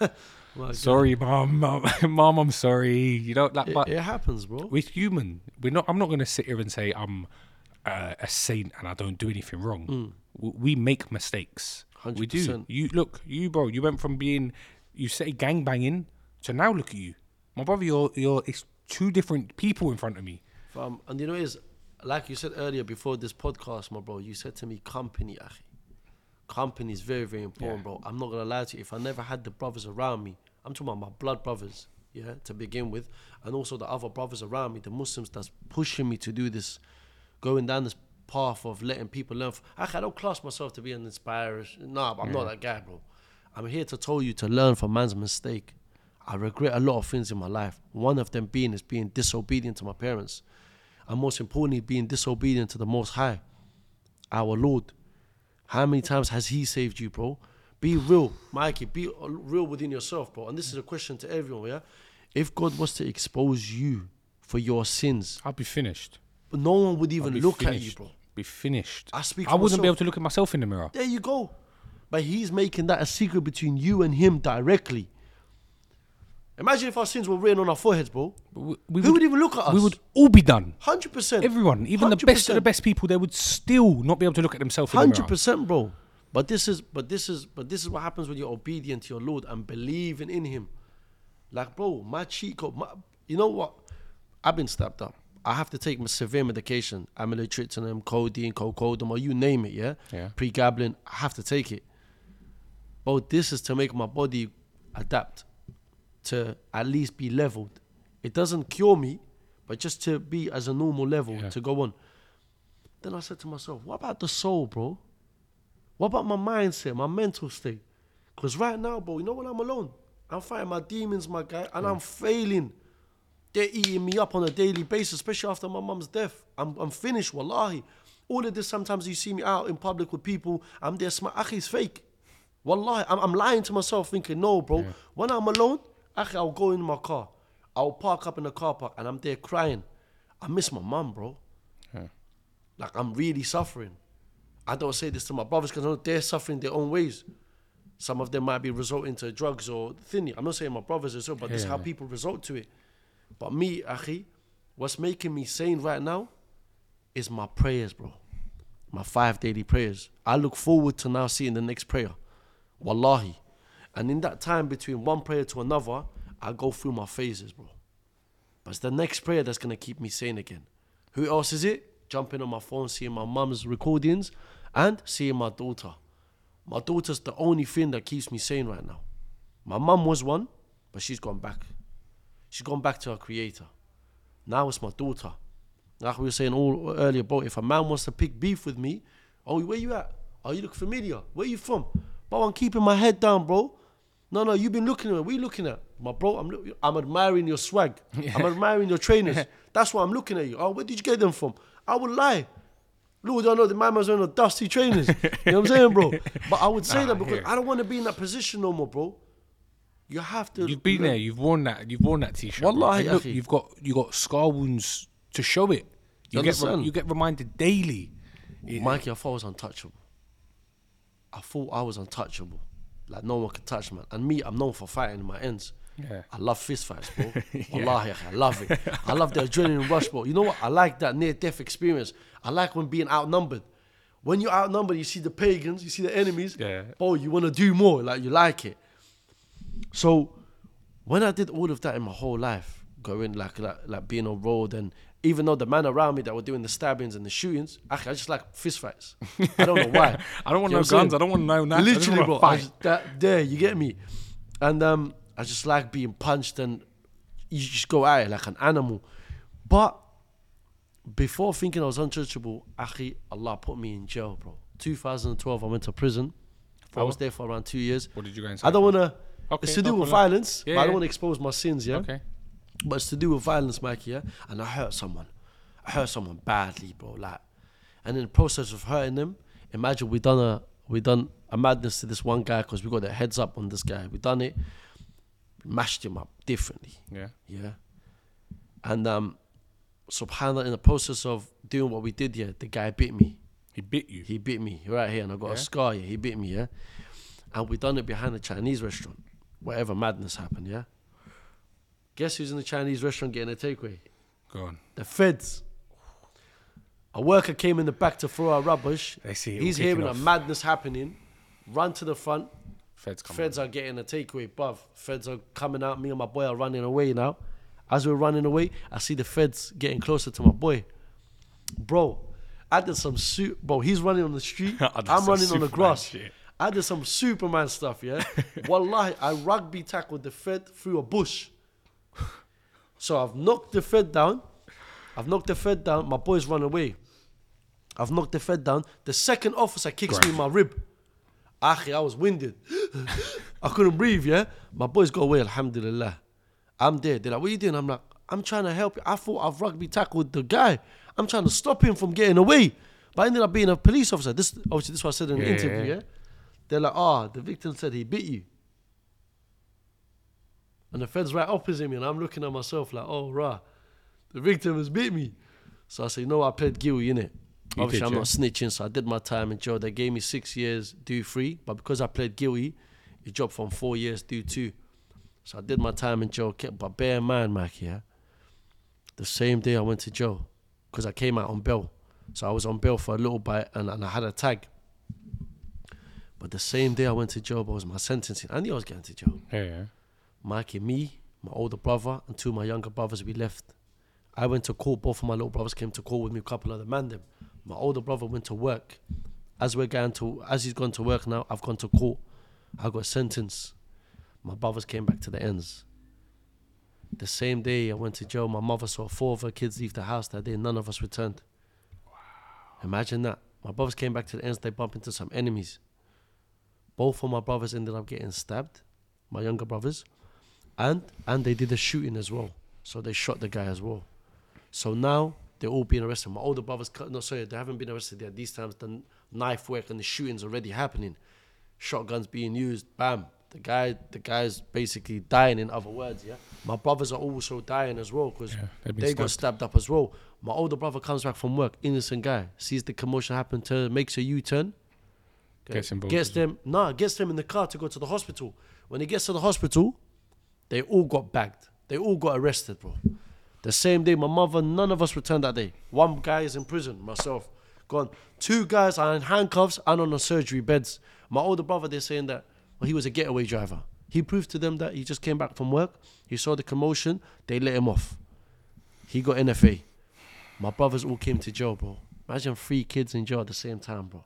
B: sake.
A: Well,
B: sorry, mom. Mom, mom, I'm sorry. You know, like,
A: It,
B: but
A: it happens, bro.
B: we're human. We're not. I'm not going to sit here and say I'm uh, a saint and I don't do anything wrong.
A: Mm.
B: W- We make mistakes. We do. You look, you bro. You went from being you say gang banging to now look at you, my brother. You're you're it's two different people in front of me.
A: Fam, and you know, is like you said earlier before this podcast, my bro. You said to me, company, akhi. Company is very, very important,
B: Yeah.
A: bro. I'm not gonna lie to you. If I never had the brothers around me, I'm talking about my blood brothers, yeah, to begin with, and also the other brothers around me, the Muslims that's pushing me to do this, going down this path of letting people learn. Akhi, I don't class myself to be an inspirer. Nah, I'm not that guy, bro. I'm here to tell you to learn from man's mistake. I regret a lot of things in my life. One of them being is being disobedient to my parents. And most importantly, being disobedient to the Most High, our Lord. How many times has He saved you, bro? Be real, Mikey. Be real within yourself, bro. And this is a question to everyone, yeah? If God was to expose you for your sins,
B: I'd be finished.
A: no one would even look at you, bro.
B: Be finished.
A: I speak
B: I wouldn't be able to look at myself in the mirror.
A: There you go. But He's making that a secret between you and Him directly. Imagine if our sins were written on our foreheads, bro.
B: We, we
A: Who would even look at us?
B: We would all be done.
A: Hundred percent.
B: Everyone, even the best of the best people, they would still not be able to look at themselves in the
A: Hundred
B: mirror.
A: percent, bro. But this is, but this is, but this is what happens when you're obedient to your Lord and believing in Him. Like, bro, my cheat code. My, you know what? I've been stabbed up. I have to take my severe medication, amilotriptyline, codeine, cocodamol, you name it. Yeah.
B: Yeah.
A: Pregabalin. I have to take it. But this is to make my body adapt to at least be leveled. It doesn't cure me, but just to be as a normal level
B: Yeah.
A: to go on. Then I said to myself, what about the soul, bro? What about my mindset, my mental state? Because right now, bro, you know when I'm alone, I'm fighting my demons, my guy, and I'm failing. They're eating me up on a daily basis, especially after my mum's death. I'm, I'm finished, wallahi. All of this, sometimes you see me out in public with people, I'm there, my akhi is fake. Wallahi, I'm, I'm lying to myself thinking, no, bro. When I'm alone, I'll go in my car. I'll park up in the car park and I'm there crying. I miss my mum, bro. Like, I'm really suffering. I don't say this to my brothers because they're suffering their own ways. Some of them might be resorting to drugs or thinning. I'm not saying my brothers as well, but this is how people resort to it. But me, Akhi, what's making me sane right now is my prayers, bro. My five daily prayers. I look forward to now seeing the next prayer. Wallahi. And in that time between one prayer to another, I go through my phases, bro. But it's the next prayer that's gonna keep me sane again. Who else is it? Jumping on my phone, seeing my mum's recordings, and seeing my daughter. My daughter's the only thing that keeps me sane right now. My mum was one, but she's gone back. She's gone back to her creator. Now it's my daughter. Like we were saying all earlier, bro, if a man wants to pick beef with me, oh, where you at? Oh, you look familiar. Where you from? Bro, I'm keeping my head down, bro. No, no, you've been looking at me. What are you looking at? My bro, I'm, look, I'm admiring your swag. I'm admiring your trainers. That's why I'm looking at you. Oh, where did you get them from? I would lie. Lord, I know the man was wearing the dusty trainers. you know what I'm saying, bro? But I would say
B: Nah,
A: that because
B: hear it.
A: I don't want to be in that position no more, bro. You have to.
B: You've been there. You've worn that. You've worn that t-shirt.
A: Wallahi,
B: look, you've got you got scar wounds to show it. You
A: You
B: get
A: understand?
B: you get reminded daily.
A: Mikey, I thought I was untouchable. I thought I was untouchable. Like no one could touch me. And me, I'm known for fighting in my ends.
B: Yeah.
A: I love fist fights, bro. Wallahi, I love it. I love the adrenaline rush, bro. You know what? I like that near death experience. I like when being outnumbered. When you're outnumbered, you see the pagans, you see the enemies.
B: Yeah.
A: Bro, you want to do more. Like you like it. So when I did all of that in my whole life, going like like, like being on road and even though the man around me that were doing the stabbings and the shootings, actually, I just like fist fights. I don't know why.
B: I don't want
A: You
B: no
A: know what I'm saying?
B: guns. I don't want no knives.
A: Literally, bro.
B: Fight.
A: just, that, there, you get me. And um, I just like being punched and you just go at it like an animal. But before thinking I was untouchable, Akhi, Allah put me in jail, bro. 2012, I went to prison. I was there for around two years.
B: What did you go say?
A: I don't want to.
B: Okay,
A: it's to do with violence,
B: Yeah,
A: but I don't want to expose my sins, yeah.
B: Okay.
A: But it's to do with violence, Mikey, yeah. And I hurt someone. I hurt someone badly, bro. Like, and in the process of hurting them, imagine we done a we done a madness to this one guy because we got the heads up on this guy. We done it, mashed him up differently.
B: Yeah.
A: Yeah. And um, subhanallah, in the process of doing what we did here, the guy bit me.
B: He bit you.
A: He bit me right here, and I got
B: Yeah?
A: a scar. Yeah, he bit me. Yeah, and we done it behind the Chinese restaurant. Whatever madness happened. Yeah. Guess who's in the Chinese restaurant getting a takeaway?
B: Go on.
A: The feds. A worker came in the back to throw our rubbish.
B: They see it all
A: He's
B: kicking
A: hearing a
B: off.
A: madness happening. Run to the front.
B: Feds come.
A: Feds are getting a takeaway, bruv. Feds are coming out. Me and my boy are running away now. As we're running away, I see the feds getting closer to my boy. Bro, I did some suit. Bro, he's running on the street.
B: I did
A: I'm
B: some
A: running on the
B: Superman
A: grass.
B: shit.
A: I did some Superman stuff, yeah. Wallahi, I rugby tackled the Fed through a bush. So I've knocked the Fed down. I've knocked the Fed down. My boys run away. I've knocked the Fed down. The second officer kicks me in my rib. Akhi, I was winded. I couldn't breathe, yeah? My boys got away, alhamdulillah. I'm there. They're like, what are you doing? I'm like, I'm trying to help you. I thought I've rugby tackled the guy. I'm trying to stop him from getting away. But I ended up being a police officer. This obviously this is what I said in the interview,
B: yeah.
A: yeah? They're like, ah, the victim said he bit you. And the Fed's right opposite me, and I'm looking at myself like, oh, rah, the victim has bit me. So I say, no, I pled guilty, innit?
B: You
A: Obviously, I'm
B: yeah?
A: not snitching, so I did my time in jail. They gave me six years, do three, but because I pled guilty, it dropped from four years, do two. So I did my time in jail. But bear in mind, Mike, yeah, the same day I went to jail, because I came out on bail. So I was on bail for a little bit, and, and I had a tag. But the same day I went to jail, but was my sentencing. I knew I was getting to jail.
B: Yeah, yeah.
A: Mikey, me, my older brother, and two of my younger brothers, we left. I went to court. Both of my little brothers came to court with me. A couple of the man them. My older brother went to work. As we're going to, as he's gone to work now, I've gone to court. I got sentenced. My brothers came back to the ends. The same day I went to jail, my mother saw four of her kids leave the house that day. None of us returned. Wow. Imagine that. My brothers came back to the ends. They bump into some enemies. Both of my brothers ended up getting stabbed. My younger brothers and and they did a shooting as well. So they shot the guy as well. So now they're all being arrested. My older brothers, no, sorry, they haven't been arrested yet. These times the knife work and the shootings already happening. Shotguns being used. Bam. The guy, the guy's basically dying. In other words, yeah. My brothers are also dying as well because
B: Yeah,
A: they got
B: stabbed.
A: stabbed up as well. My older brother comes back from work, innocent guy, sees the commotion happen, to makes a U-turn,
B: Gets
A: gets
B: as well.
A: nah, gets them in the car to go to the hospital. When he gets to the hospital, they all got bagged. They all got arrested, bro. The same day, my mother, none of us returned that day. One guy is in prison, myself, gone. Two guys are in handcuffs and on the surgery beds. My older brother, they're saying that well, he was a getaway driver. He proved to them that he just came back from work. He saw the commotion. They let him off. He got NFA. My brothers all came to jail, bro. Imagine three kids in jail at the same time, bro.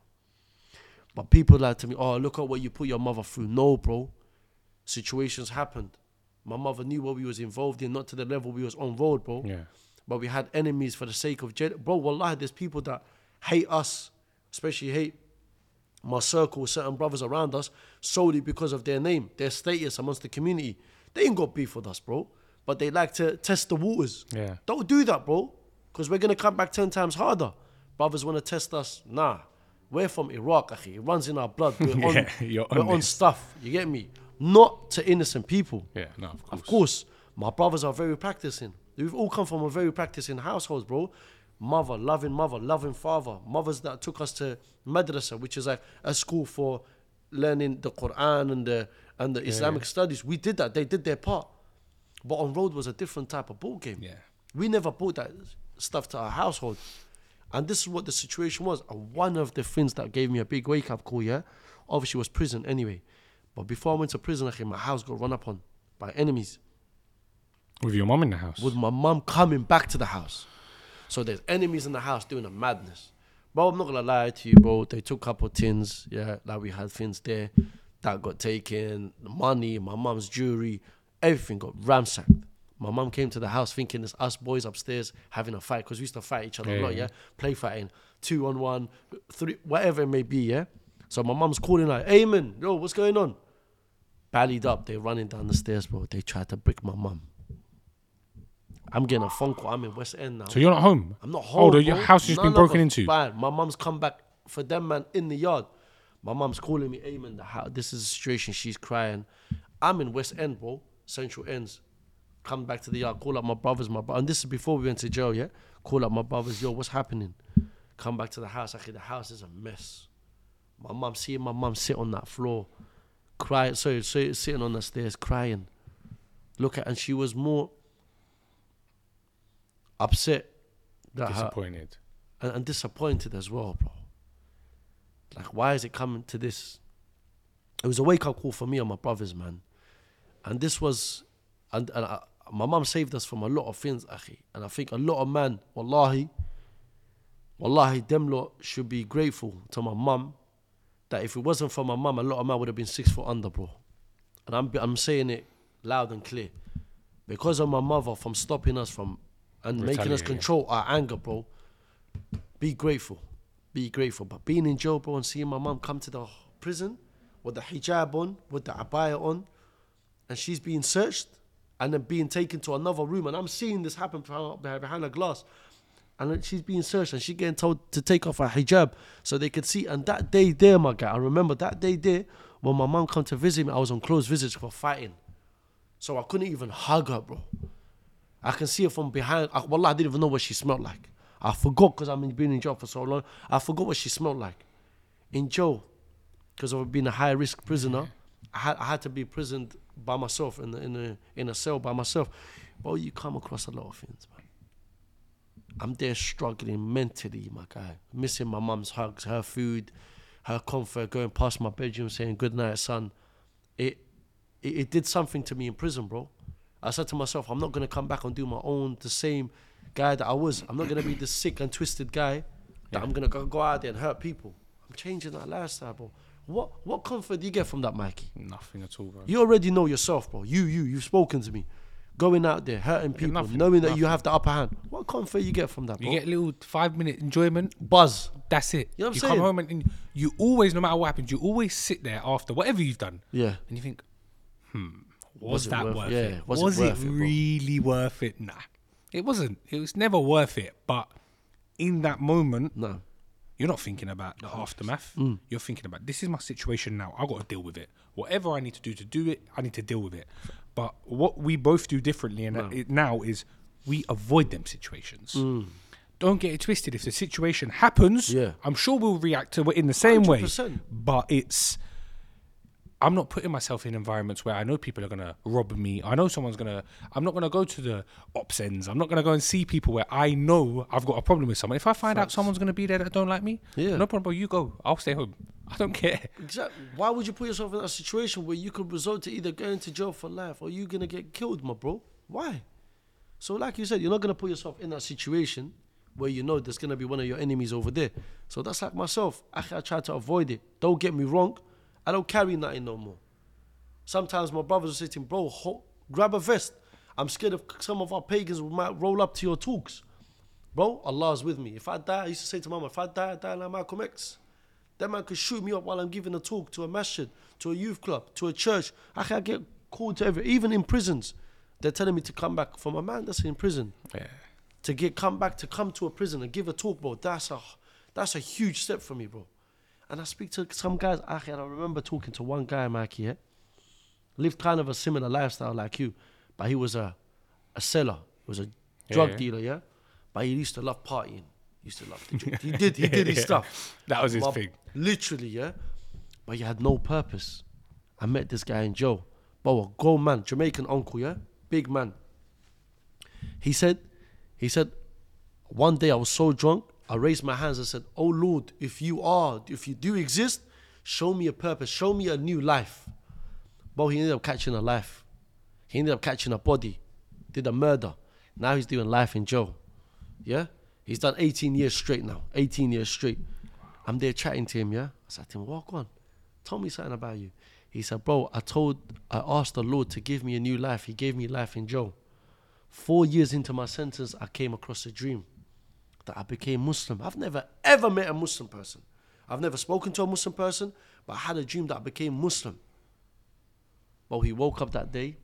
A: But people like to me, oh, look at what you put your mother through. No, bro. Situations happened. My mother knew what we was involved in, not to the level we was on road, bro.
B: Yeah.
A: But we had enemies for the sake of gen- bro. Wallahi, there's people that hate us, especially hate my circle, certain brothers around us, solely because of their name, their status amongst the community. They ain't got beef with us, bro. But they like to test the waters.
B: Yeah.
A: Don't do that, bro. Because we're gonna come back ten times harder. Brothers wanna test us. Nah. We're from Iraq, akhi. It runs in our blood. We're on,
B: Yeah,
A: we're
B: on
A: stuff. You get me? Not to innocent people.
B: Yeah, no, of course.
A: Of course, my brothers are very practicing. We've all come from a very practicing households, bro. Mother, loving mother, loving father. Mothers that took us to madrasa, which is like a school for learning the Quran and the and the Islamic studies. We did that. They did their part. But on road was a different type of ball game.
B: Yeah.
A: We never brought that stuff to our household. And this is what the situation was. And one of the things that gave me a big wake up call, yeah, obviously was prison anyway. But before I went to prison, my house got run up on by enemies
B: With your mum in the house.
A: with my mum coming back to the house. So there's enemies in the house doing a madness. Bro, I'm not gonna lie to you, bro. They took a couple tins, yeah, like we had things there that got taken, the money, my mum's jewelry, everything got ransacked. My mum came to the house thinking it's us boys upstairs having a fight because we used to fight each other a lot,
B: yeah.
A: yeah, play fighting, two on one, three, whatever it may be, yeah. So my mum's calling like, Ayman, yo, what's going on?" Ballied up, they're running down the stairs, bro. They tried to brick my mum. I'm getting a phone call. I'm in West End now.
B: so you're not home?
A: I'm not
B: Oh,
A: home.
B: the- your
A: bro.
B: house has been broken into?
A: Bad. My mum's come back for them man in the yard. My mum's calling me, hey man, the house, this is a situation. She's crying. I'm in West End, bro. Central Ends. come back to the yard, call up my brothers, my bro- and this is before we went to jail, yeah. Call up my brothers, yo, what's happening? Come back to the house. Actually, the house is a mess. My mum, seeing my mum sit on that floor, crying. Sorry, so sitting on the stairs, crying. Look at, and she was more upset that her,
B: Disappointed.
A: and, and disappointed as well, bro. Like, why is it coming to this? It was a wake up call for me and my brothers, man. And this was, and, and I, my mum saved us from a lot of things, akhi. And I think a lot of man, wallahi, wallahi, them lot should be grateful to my mum that if it wasn't for my mum, a lot of man would have been six foot under, bro. And I'm, I'm saying it loud and clear. Because of my mother from stopping us from and making us control our anger, bro. Be grateful. Be grateful. But being in jail, bro, and seeing my mum come to the prison with the hijab on, with the abaya on, and she's being searched and then being taken to another room. And I'm seeing this happen behind a glass. And she's being searched and she's getting told to take off her hijab so they could see. And that day there, my guy, I remember that day there when my mom come to visit me, I was on close visits for fighting. So I couldn't even hug her, bro. I can see her from behind. I, I didn't even know what she smelled like. I forgot because I've been in jail for so long. I forgot what she smelled like. In jail, because of being a high risk prisoner, I had, I had to be imprisoned by myself in, the, in, a, in a cell by myself. But you come across a lot of things. I'm there struggling mentally, my guy. Missing my mum's hugs, her food, her comfort, going past my bedroom saying, Good night, son. It, it, it did something to me in prison, bro. I said to myself, I'm not going to come back and do my own, the same guy that I was. I'm not going to be the sick and twisted guy that I'm going to go, go out there and hurt people. I'm changing that lifestyle, bro. What what comfort do you get from that, Mikey?
B: Nothing at all, bro.
A: You already know yourself, bro. You, you, you've spoken to me. Going out there, hurting people,
B: nothing,
A: knowing that you have the upper hand. What comfort you get from that,
B: You get a little five minute enjoyment.
A: Buzz.
B: That's it.
A: You know what I'm
B: come home and, and you always, no matter what happens, you always sit there after whatever you've done,
A: Yeah.
B: and you think, hmm, was,
A: Was
B: that
A: worth-
B: worth,
A: yeah,
B: it?
A: was
B: Was,
A: it worth it, bro?
B: really worth it? Nah, it wasn't. It was never worth it. But in that moment,
A: No.
B: you're not thinking about the aftermath. You're thinking about this is my situation now. I got to deal with it. Whatever I need to do to do it, I need to deal with it. But what we both do differently and it now is we avoid them situations. Mm. Don't get it twisted. If the situation happens,
A: Yeah.
B: I'm sure we'll react to it in the same way.
A: 100%.
B: But it's I'm not putting myself in environments where I know people are gonna rob me. I know someone's gonna. I'm not gonna go to the ops ends. I'm not gonna go and see people where I know I've got a problem with someone. If I find out someone's gonna be there that don't like me,
A: Yeah.
B: no problem. You go. I'll stay home. I don't care.
A: Exactly. Why would you put yourself in a situation where you could result to either going to jail for life or you gonna get killed, my bro? Why? So, like you said, you're not gonna put yourself in that situation where you know there's gonna be one of your enemies over there. So that's like myself. I, I try to avoid it. Don't get me wrong. I don't carry nothing no more. Sometimes my brothers will say to me, bro, ho- grab a vest. I'm scared of some of our pagans might roll up to your talks. Bro, Allah is with me. If I die, I used to say to mama, if I die, I die like Malcolm X. That man could shoot me up while I'm giving a talk to a masjid, to a youth club, to a church. I can get called to every, even in prisons. They're telling me to come back from a man that's in prison.
B: Yeah.
A: To get come back to come to a prison and give a talk, bro. That's a that's a huge step for me, bro. And I speak to some guys. Akhi, and I remember talking to one guy, Mikey, yeah, lived kind of a similar lifestyle like you, but he was a a seller. He was a drug
B: yeah.
A: dealer, yeah. But he used to love partying. He used to love the drink. He did. He did his stuff.
B: That was his
A: My-
B: thing.
A: Literally, yeah. But he had no purpose. I met this guy in jail. Bro, a grown man, Jamaican uncle, yeah? Big man. He said, he said, one day I was so drunk, I raised my hands and said, Oh Lord, if you are, if you do exist, show me a purpose, show me a new life. Bro, he ended up catching a life. He ended up catching a body, did a murder. Now he's doing life in jail. Yeah? He's done 18 years straight now. 18 years straight. I'm there chatting to him, yeah? I said to him, walk on. Tell me something about you. He said, bro, I told, I asked the Lord to give me a new life. He gave me life in jail. Four years into my sentence, I came across a dream that I became Muslim. I've never ever met a Muslim person. I've never spoken to a Muslim person, but I had a dream that I became Muslim. But he woke up that day.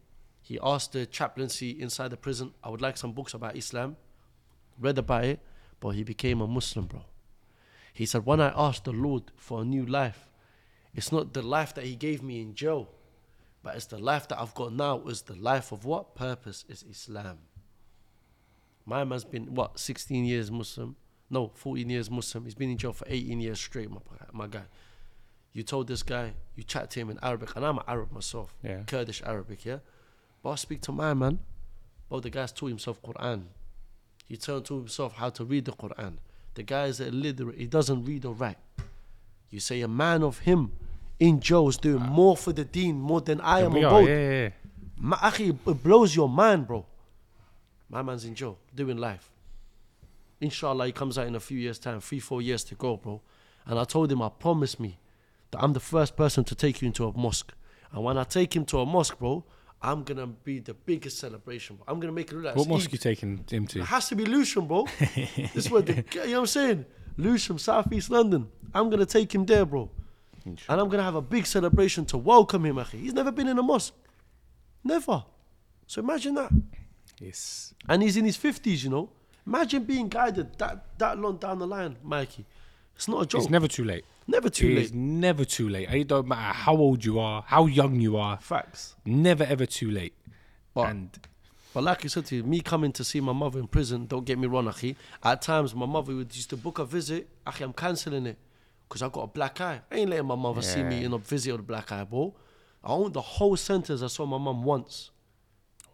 A: He asked the chaplaincy inside the prison, I would like some books about Islam. Read about it, but he became a Muslim, bro. He said, When I asked the Lord for a new life, it's not the life that He gave me in jail. But it's the life that I've got now is the life of what? Purpose is Islam. My man's been, what, 16 years Muslim? No, 14 years Muslim. He's been in jail for 18 years straight, my, my guy. You told this guy, you chat to him in Arabic, and I'm an Arab myself,
B: Yeah.
A: Kurdish Arabic, yeah? But I speak to my man, bro, the guy's taught himself Quran. He turned to himself how to read the Quran. The guy is illiterate, he doesn't read or write. You say a man of him in jail is doing ah. more for the deen, more than I am
B: are, yeah, yeah, yeah.
A: Ma, it blows your mind, bro. My man's in jail, doing life. Inshallah, he comes out in a few years' time, three, four years to go, bro. And I told him, I promise me that I'm the first person to take you into a mosque. And when I take him to a mosque, bro, I'm gonna be the biggest celebration. Bro. I'm gonna make it look like
B: What mosque
A: Eid.
B: you taking him to?
A: It has to be Lewisham, bro. this is what the, you know what I'm saying? Lewisham, Southeast London. I'm gonna take him there, bro. And I'm gonna have a big celebration to welcome him, akhi. He's never been in a mosque. Never. So imagine that.
B: Yes.
A: And he's in his fifties, you know. Imagine being guided that that long down the line, Mikey. It's not a joke.
B: It's never too late.
A: Never too
B: It's
A: late.
B: never too late. It don't matter how old you are, how young you are.
A: Facts.
B: Never ever too late.
A: But
B: and
A: But like I said to you, me coming to see my mother in prison, don't get me wrong, Akhi. At times, my mother would used to book a visit. Akhi, I'm cancelling it because I got a black eye. I ain't letting my mother see me in a visit with a black eye, bro. I own the whole sentence. I saw my mum once.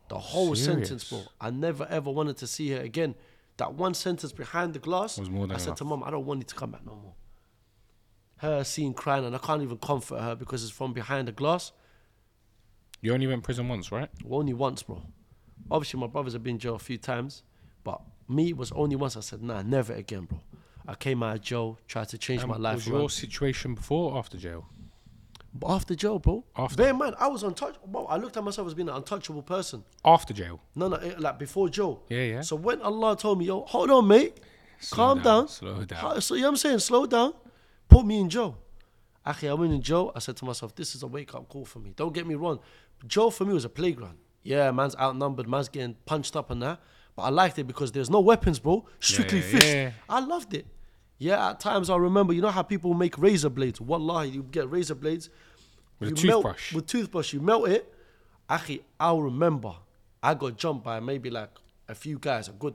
A: The whole sentence, bro. I never ever wanted to see her again. That one sentence behind the glass
B: Was more than
A: I said
B: enough.
A: to mum, I don't want you to come back no more. Her seeing crying, and I can't even comfort her because it's from behind the glass.
B: you only went prison once, right?
A: Only once, bro. Obviously, my brothers have been in jail a few times, but me it was only once. I said, nah, never again, bro. I came out of jail, tried to change my life
B: was
A: around.
B: your situation before or after jail?
A: But after jail, bro.
B: After.
A: Bear in mind, I was untouchable. Bro, I looked at myself as being an untouchable person.
B: After jail.
A: No, no, eh, like before jail.
B: Yeah, yeah.
A: So when Allah told me, yo, hold on, mate,
B: Slow
A: calm
B: down,
A: down.
B: slow down.
A: Ha- So you know what I'm saying? Slow down. Put me in jail. Actually, I went in jail. I said to myself, this is a wake up call for me. Don't get me wrong. Jail for me was a playground. Yeah, man's outnumbered, man's getting punched up and that. But I liked it because there's no weapons, bro. Strictly
B: yeah,
A: fists.
B: yeah.
A: I loved it. Yeah, at times I remember, you know how people make razor blades? Wallahi, you get razor blades.
B: With a
A: you melt-
B: toothbrush.
A: with toothbrush, you melt it. Actually, I'll remember I got jumped by maybe like a few guys, a good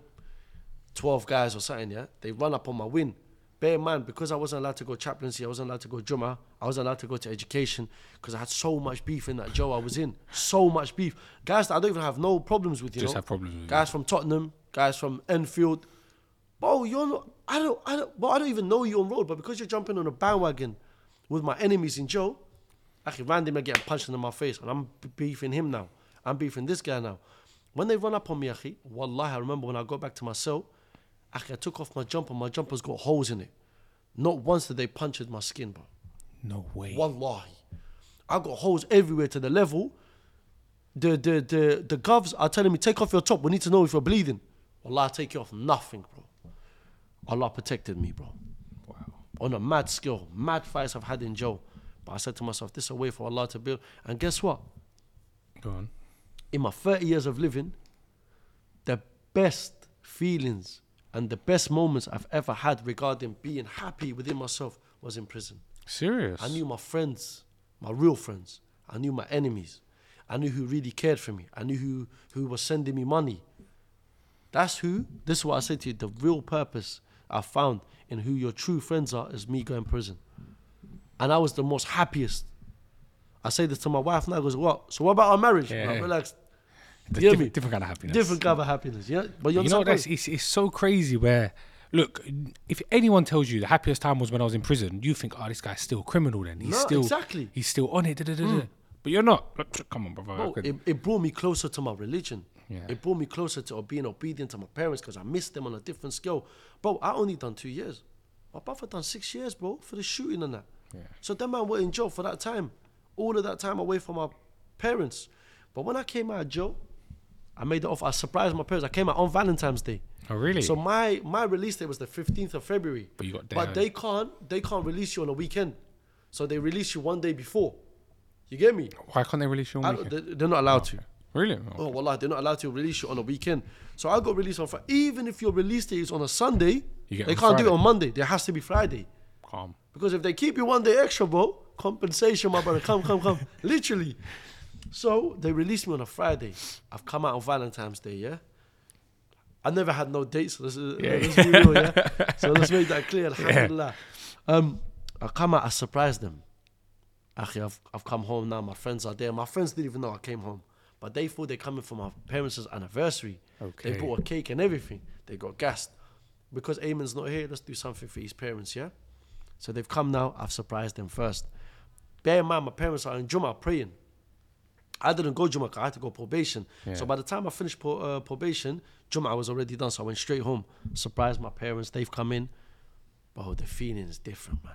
A: 12 guys or something, yeah? They run up on my win. Bear in mind, because I wasn't allowed to go chaplaincy, I wasn't allowed to go Juma, I wasn't allowed to go to education because I had so much beef in that Joe I was in. So much beef. Guys I don't even have no problems with, you
B: Just
A: know?
B: have problems with you.
A: Guys from Tottenham, guys from Enfield. Bro, you're not, I don't, I don't, bro, I don't even know you on road, but because you're jumping on a bandwagon with my enemies in jail, actually randomly getting punched in my face, and I'm beefing him now. I'm beefing this guy now. When they run up on me, Akhi, wallahi, I remember when I got back to my cell, Akhi, I took off my jumper, my jumper's got holes in it. Not once did they puncture my skin, bro.
B: No way.
A: Wallahi. I got holes everywhere to the level. The the the the govs are telling me, take off your top. We need to know if you're bleeding. Wallah, I take it off. Nothing, bro. Allah protected me, bro.
B: Wow.
A: On a mad scale, mad fights I've had in jail. I said to myself, this is a way for Allah to build. And guess what?
B: Go on.
A: in my 30 years of living, the best feelings and the best moments I've ever had regarding being happy within myself was in prison.
B: Serious.
A: I knew my friends, my real friends. I knew my enemies. I knew who really cared for me. I knew who, who was sending me money. That's who, this is what I said to you, the real purpose I found in who your true friends are is me going prison. And I was the most happiest. I say this to my wife now, I goes, what? So what about our marriage?
B: Yeah. The
A: You
B: different, different kind of happiness.
A: Different kind of happiness, yeah. But you,
B: You know what? That's, it's, it's so crazy. Where, look, if anyone tells you the happiest time was when I was in prison, you think, oh, this guy's still a criminal. Then he's
A: No,
B: still
A: exactly.
B: He's still on it. da, da, da, da. Hmm. But you're not. Come on, brother. Could-
A: it, it brought me closer to my religion.
B: Yeah.
A: It brought me closer to being obedient to my parents because I missed them on a different scale. Bro, I only done two years. My brother done six years, bro, for the shooting and that.
B: Yeah.
A: So that man were in jail for that time. All of that time away from my parents. But when I came out of jail, I made it off. I surprised my parents. I came out on Valentine's Day.
B: oh, really?
A: So my my release date was the 15th of February.
B: But you got
A: But they can't they can't release you on a weekend. So they release you one day before. You get me?
B: Why can't they release you on weekend?
A: they, they're not allowed oh, to.
B: Really?
A: Oh, oh wallah, they're not allowed to release you on a weekend. So I got released on Friday. Even if your release date is on a Sunday,
B: You get
A: they can't do it on Monday. There has to be Friday.
B: Calm.
A: Because if they keep you one day extra, bro, compensation, my brother, come, come, come. Literally. So they released me on a Friday. I've come out on Valentine's Day, yeah. I never had no dates. Let's,
B: Yeah.
A: let's be real, yeah. So let's make that clear. Alhamdulillah. Um, I come out. I surprised them. Actually, I've I've come home now. My friends are there. My friends didn't even know I came home, but they thought they're coming for my parents' anniversary.
B: Okay.
A: They bought a cake and everything. They got gassed because Ayman's not here. Let's do something for his parents, yeah. So they've come now. I've surprised them first. Bear in mind, my parents are in Juma praying. I didn't go Juma, I had to go probation.
B: Yeah.
A: So by the time I finished pro, uh, probation, Juma was already done. So I went straight home. Surprised my parents. They've come in. Bro, the feeling is different, man.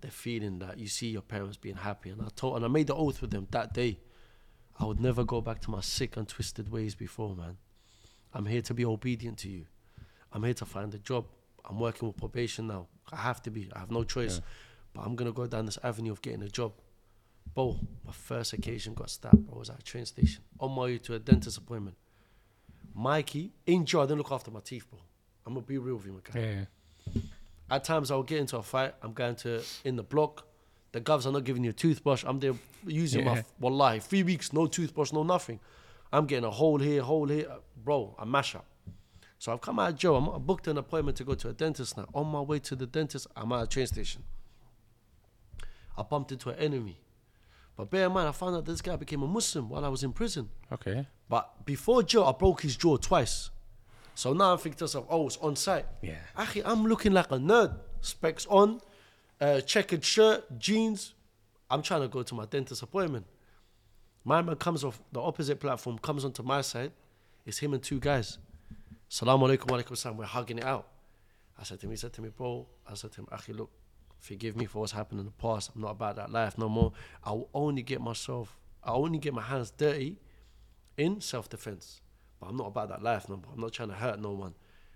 A: The feeling that you see your parents being happy. And I told, and I made the oath with them that day. I would never go back to my sick and twisted ways before, man. I'm here to be obedient to you. I'm here to find a job. I'm working with probation now. I have to be. I have no choice.
B: Yeah.
A: But I'm gonna go down this avenue of getting a job. Bro, my first occasion got stabbed. Bro, I was at a train station on my way to a dentist appointment. Mikey, in jail, I didn't look after my teeth, bro. I'm gonna be real with you, my guy.
B: Yeah.
A: At times I'll get into a fight. I'm going to in the block. The govs are not giving you a toothbrush. I'm there using
B: Yeah.
A: my wallahi three weeks, no toothbrush, no nothing. I'm getting a hole here, hole here, bro. I mash up. So I've come out of jail. I'm, I booked an appointment to go to a dentist now. On my way to the dentist, I'm at a train station. I bumped into an enemy. But bear in mind, I found out this guy became a Muslim while I was in prison.
B: Okay.
A: But before jail, I broke his jaw twice. So now I'm thinking to myself, oh, it's on sight.
B: Yeah.
A: Akhi, I'm looking like a nerd. Specs on, uh, checkered shirt, jeans. I'm trying to go to my dentist appointment. My man comes off the opposite platform, comes onto my side. It's him and two guys. Salaam alaikum wa alaikum salam. We're hugging it out. I said to him, he said to me, bro, I said to him, Akhi, look, forgive me for what's happened in the past. I'm not about that life no more. I will only get myself, I only get my hands dirty in self defense. But I'm not about that life no more. I'm not trying to hurt no one.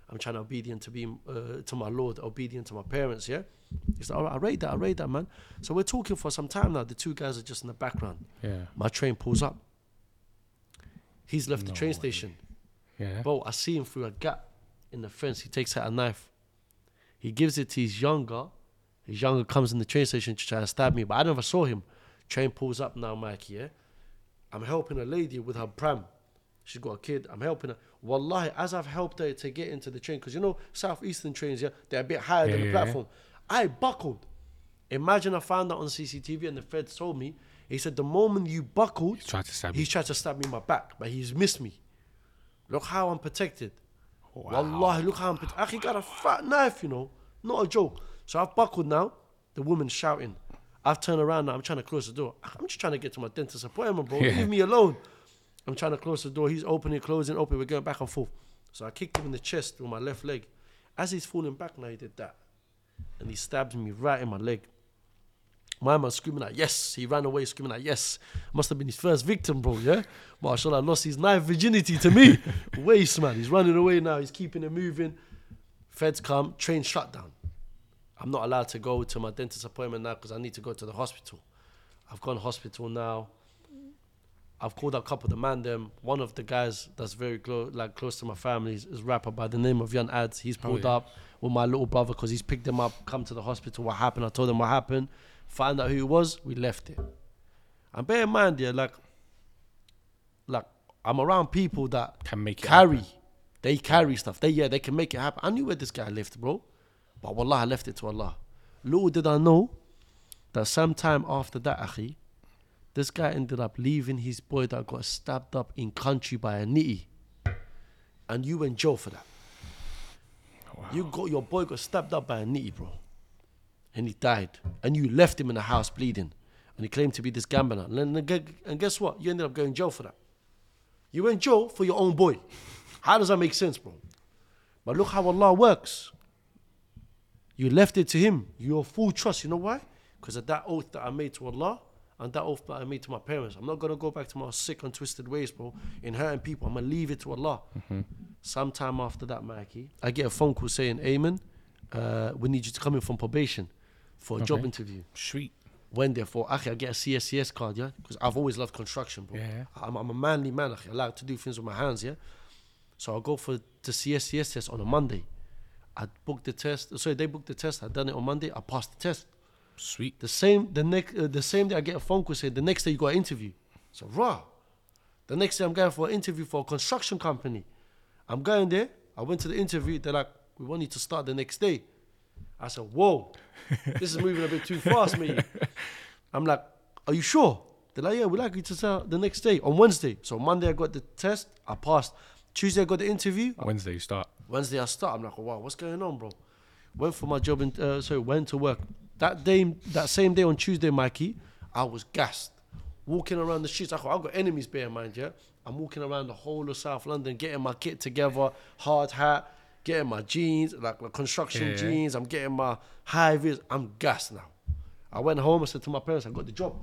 A: I'm trying to obedient to be uh, to my Lord, obedient to my parents. Yeah, he said, "All right, I rate that. I rate that, man." So we're talking for some time now. The two guys are just in the background.
B: Yeah.
A: My train pulls up. He's left the train
B: way.
A: station.
B: Yeah.
A: Bro, I see him through a gap in the fence. He takes out a knife. He gives it to his younger. His younger comes in the train station to try and stab me, but I never saw him. Train pulls up now, Mike, yeah? I'm helping a lady with her pram. She's got a kid. I'm helping her. Wallahi, as I've helped her to get into the train, because you know, southeastern trains, yeah, they're a bit higher
B: Yeah,
A: than the
B: yeah, yeah.
A: platform. I buckled. Imagine I found that on CCTV and the feds told me. He said, the moment you buckled,
B: He tried to stab
A: he's
B: you.
A: tried to stab me in my back, but he's missed me. Look how I'm protected.
B: Wow.
A: Wallahi, look how I'm protected. He got a fat knife, you know. Not a joke. So I've buckled now. The woman's shouting. I've turned around now. I'm trying to close the door. I'm just trying to get to my dentist appointment, bro.
B: Yeah.
A: Leave me alone. I'm trying to close the door. He's opening, closing, open. We're going back and forth. So I kicked him in the chest with my left leg. As he's falling back now, he did that. And he stabbed me right in my leg. My man screaming out, yes. He ran away screaming out, yes. Must have been his first victim, bro, yeah? Mashallah, lost his knife virginity to me. Waste, man. He's running away now. He's keeping it moving. Feds come, train shut down. I'm not allowed to go to my dentist appointment now because I need to go to the hospital. I've gone hospital now. I've called up a couple of the man them. One of the guys that's very close, like close to my family, is, rapper by the name of Young Adz. He's
B: Oh,
A: pulled
B: yeah.
A: up with my little brother because he's picked him up, come to the hospital. What happened? I told him what happened. Find out who it was. We left it. And bear in mind, yeah, like, like I'm around people that
B: Can make it
A: carry.
B: happen.
A: They carry stuff. They yeah, they can make it happen. I knew where this guy lived, bro. But wallah, I left it to Allah. Little did I know that sometime after that, Akhi, this guy ended up leaving his boy that got stabbed up in country by a nitty. And you went jail for that. You got your boy got stabbed up by a nitty, bro. And he died. And you left him in the house bleeding. And he claimed to be this gambler. And, guess what? You ended up going jail for that. You went jail for your own boy. How does that make sense, bro? But look how Allah works. You left it to Him. Your full trust. You know why? Because of that oath that I made to Allah and that oath that I made to my parents. I'm not gonna go back to my sick and twisted ways, bro. In hurting people, I'm gonna leave it to Allah. Sometime after that, Mikey, I get a phone call saying, "Ayman, uh, we need you to come in from probation for a job interview."
B: Sweet.
A: When therefore, akhi, I get a CSCS card, yeah, because I've always loved construction, bro.
B: Yeah.
A: I'm, I'm a manly man, akhi. I like to do things with my hands, yeah. So I go for the CSCS test on a Monday. I booked the test. Sorry, they booked the test. I done it on Monday. I passed the test.
B: Sweet.
A: The same, the next, uh, the same day I get a phone call saying the next day you got an interview. So raw. The next day I'm going for an interview for a construction company. I'm going there. I went to the interview. They're like, we want you to start the next day. I said, whoa, this is moving a bit too fast, mate. I'm like, are you sure? They're like, yeah, we like you to start the next day on Wednesday. So Monday I got the test, I passed. Tuesday I got the interview.
B: Wednesday you start.
A: Wednesday I start. I'm like, wow, what's going on, bro? Went for my job and uh, sorry, went to work. That day, that same day on Tuesday, Mikey, I was gassed. Walking around the streets, I got, I got enemies. Bear in mind, yeah. I'm walking around the whole of South London, getting my kit together, hard hat, getting my jeans, like, like construction
B: Yeah.
A: jeans. I'm getting my high vis. I'm gassed now. I went home. I said to my parents, I got the job.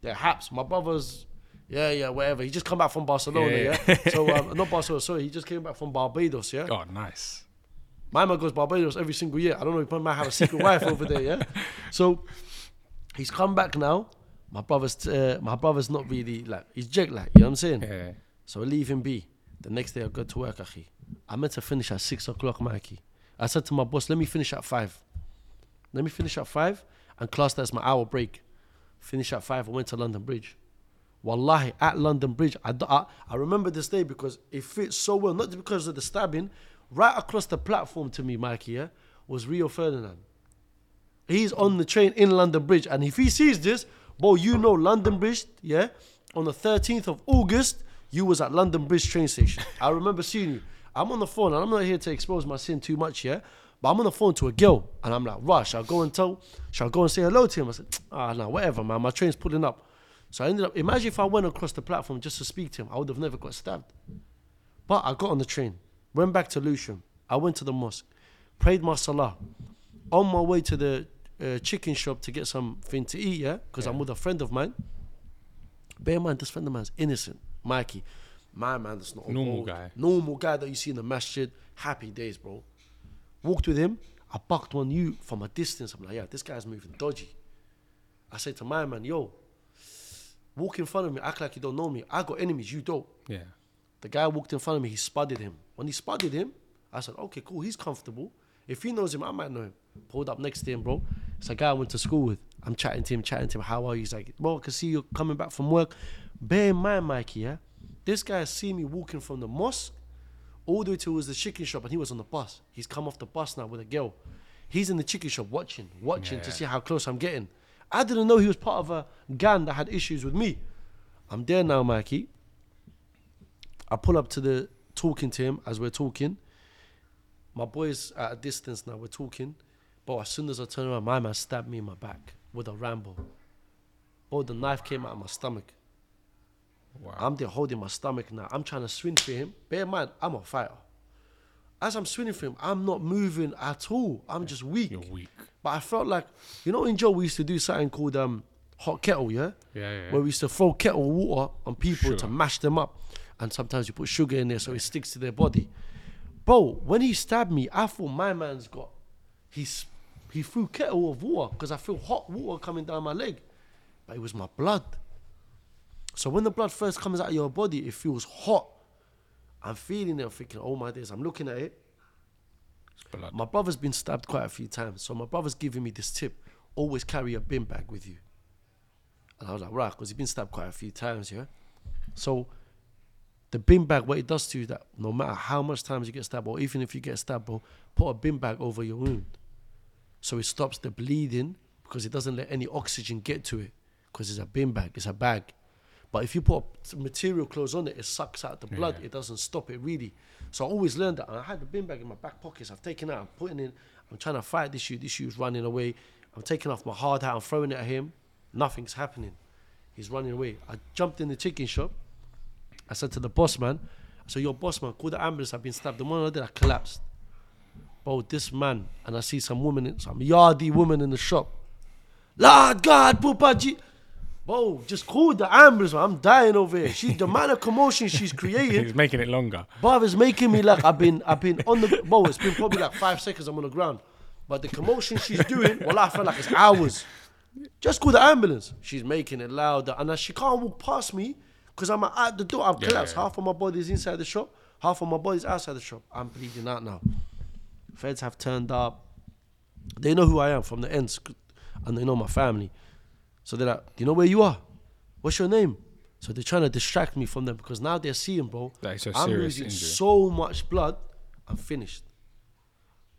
A: They're haps. My brother's, yeah, yeah, whatever. He just come back from Barcelona,
B: Yeah.
A: yeah. so um, not Barcelona, sorry. He just came back from Barbados, yeah.
B: Oh, nice.
A: My man goes Barbados every single year. I don't know if he might have a secret wife over there, yeah. So he's come back now. My brother's uh, my brother's not really like he's jet lag. You know what I'm saying?
B: Yeah.
A: So I leave him be. The next day I go to work, Akhi. I meant to finish at six o'clock, Mikey. I said to my boss, let me finish at five. Let me finish at five and class that's my hour break. Finish at five. I went to London Bridge. Wallahi, at London Bridge, I, I, I remember this day because it fits so well, not because of the stabbing. Right across the platform to me, Mikey, yeah, was Rio Ferdinand. He's on the train in London Bridge, and if he sees this, bro, you know London Bridge, yeah. On the 13th of August, you was at London Bridge train station. I remember seeing you. I'm on the phone, and I'm not here to expose my sin too much, yeah. But I'm on the phone to a girl, and I'm like, "Rush, shall I go and tell? Shall I go and say hello to him?" I said, "Ah, no, whatever, man. My train's pulling up." So I ended up. Imagine if I went across the platform just to speak to him, I would have never got stabbed. But I got on the train, went back to Lewisham. I went to the mosque, prayed my salah. On my way to the uh, chicken shop to get something to eat, yeah, because I'm with a friend of mine. Bear in mind, this friend of mine's innocent, Mikey. My man, that's not
B: Normal
A: old,
B: guy.
A: normal guy that you see in the masjid. Happy days, bro. Walked with him. I bucked one you from a distance. I'm like, yeah, this guy's moving dodgy. I said to my man, yo, walk in front of me, act like you don't know me. I got enemies, you don't.
B: Yeah.
A: The guy walked in front of me, he spotted him. When he spotted him, I said, okay, cool, he's comfortable. If he knows him, I might know him. Pulled up next to him, bro. It's a guy I went to school with. I'm chatting to him, chatting to him, how are you? He's like, bro, I can see you coming back from work. Bear in mind, Mikey, yeah? This guy has seen me walking from the mosque all the way to was the chicken shop and he was on the bus. He's come off the bus now with a girl. He's in the chicken shop watching, watching to
B: Yeah.
A: see how close I'm getting. I didn't know he was part of a gang that had issues with me. I'm there now, Mikey. I pull up to the talking to him as we're talking. My boy's at a distance now. We're talking, but as soon as I turn around, my man stabbed me in my back with a Rambo. Oh, the knife came out of my stomach.
B: Wow.
A: I'm there holding my stomach now. I'm trying to swing for him. Bear in mind, I'm a fighter. As I'm swinging for him, I'm not moving at all. I'm just weak.
B: You're weak.
A: But I felt like, you know, in jail we used to do something called um, hot kettle, yeah?
B: Yeah, yeah.
A: Where we used to throw kettle water on people to mash them up. And sometimes you put sugar in there so it sticks to their body. Bro, when he stabbed me, I thought my man's got, he's, he threw kettle of water because I feel hot water coming down my leg. But it was my blood. So when the blood first comes out of your body, it feels hot. I'm feeling it, I'm thinking, oh my days, I'm looking at it. My brother's been stabbed quite a few times, so my brother's giving me this tip: always carry a bin bag with you. And I was like, right, because he's been stabbed quite a few times, yeah. So the bin bag, what it does to you, that no matter how much times you get stabbed, or even if you get stabbed, bro, put a bin bag over your wound, so it stops the bleeding because it doesn't let any oxygen get to it, because it's a bin bag, it's a bag. But if you put some material clothes on it, it sucks out the blood.
B: Yeah.
A: It doesn't stop it really. So I always learned that. And I had the bin bag in my back pockets. I've taken it out. I'm putting in. I'm trying to fight this shoe. This shoe's running away. I'm taking off my hard hat. I'm throwing it at him. Nothing's happening. He's running away. I jumped in the chicken shop. I said to the boss man, I said, your boss man, call the ambulance. I've been stabbed. The moment I did, I collapsed. Bro, this man, and I see some woman, in, some yardy woman in the shop. Lord God, Pupa G. Bro, just call the ambulance. man. I'm dying over here. She, the amount of commotion she's creating,
B: He's making it longer.
A: Bruv, it's making me like I've been, I've been on the. Bro, it's been probably like five seconds. I'm on the ground, but the commotion she's doing, well, I feel like it's hours. Just call the ambulance. She's making it louder, and she can't walk past me because I'm at the door.
B: Yeah,
A: collapsed.
B: yeah.
A: Half of my body's inside the shop, half of my body's outside the shop. I'm bleeding out now. Feds have turned up. They know who I am from the ends, and they know my family. So they're like, "Do you know where you are? What's your name?" So they're trying to distract me from them because now they're seeing, bro.
B: That is a
A: I'm
B: serious
A: losing
B: injury.
A: so much blood. I'm finished.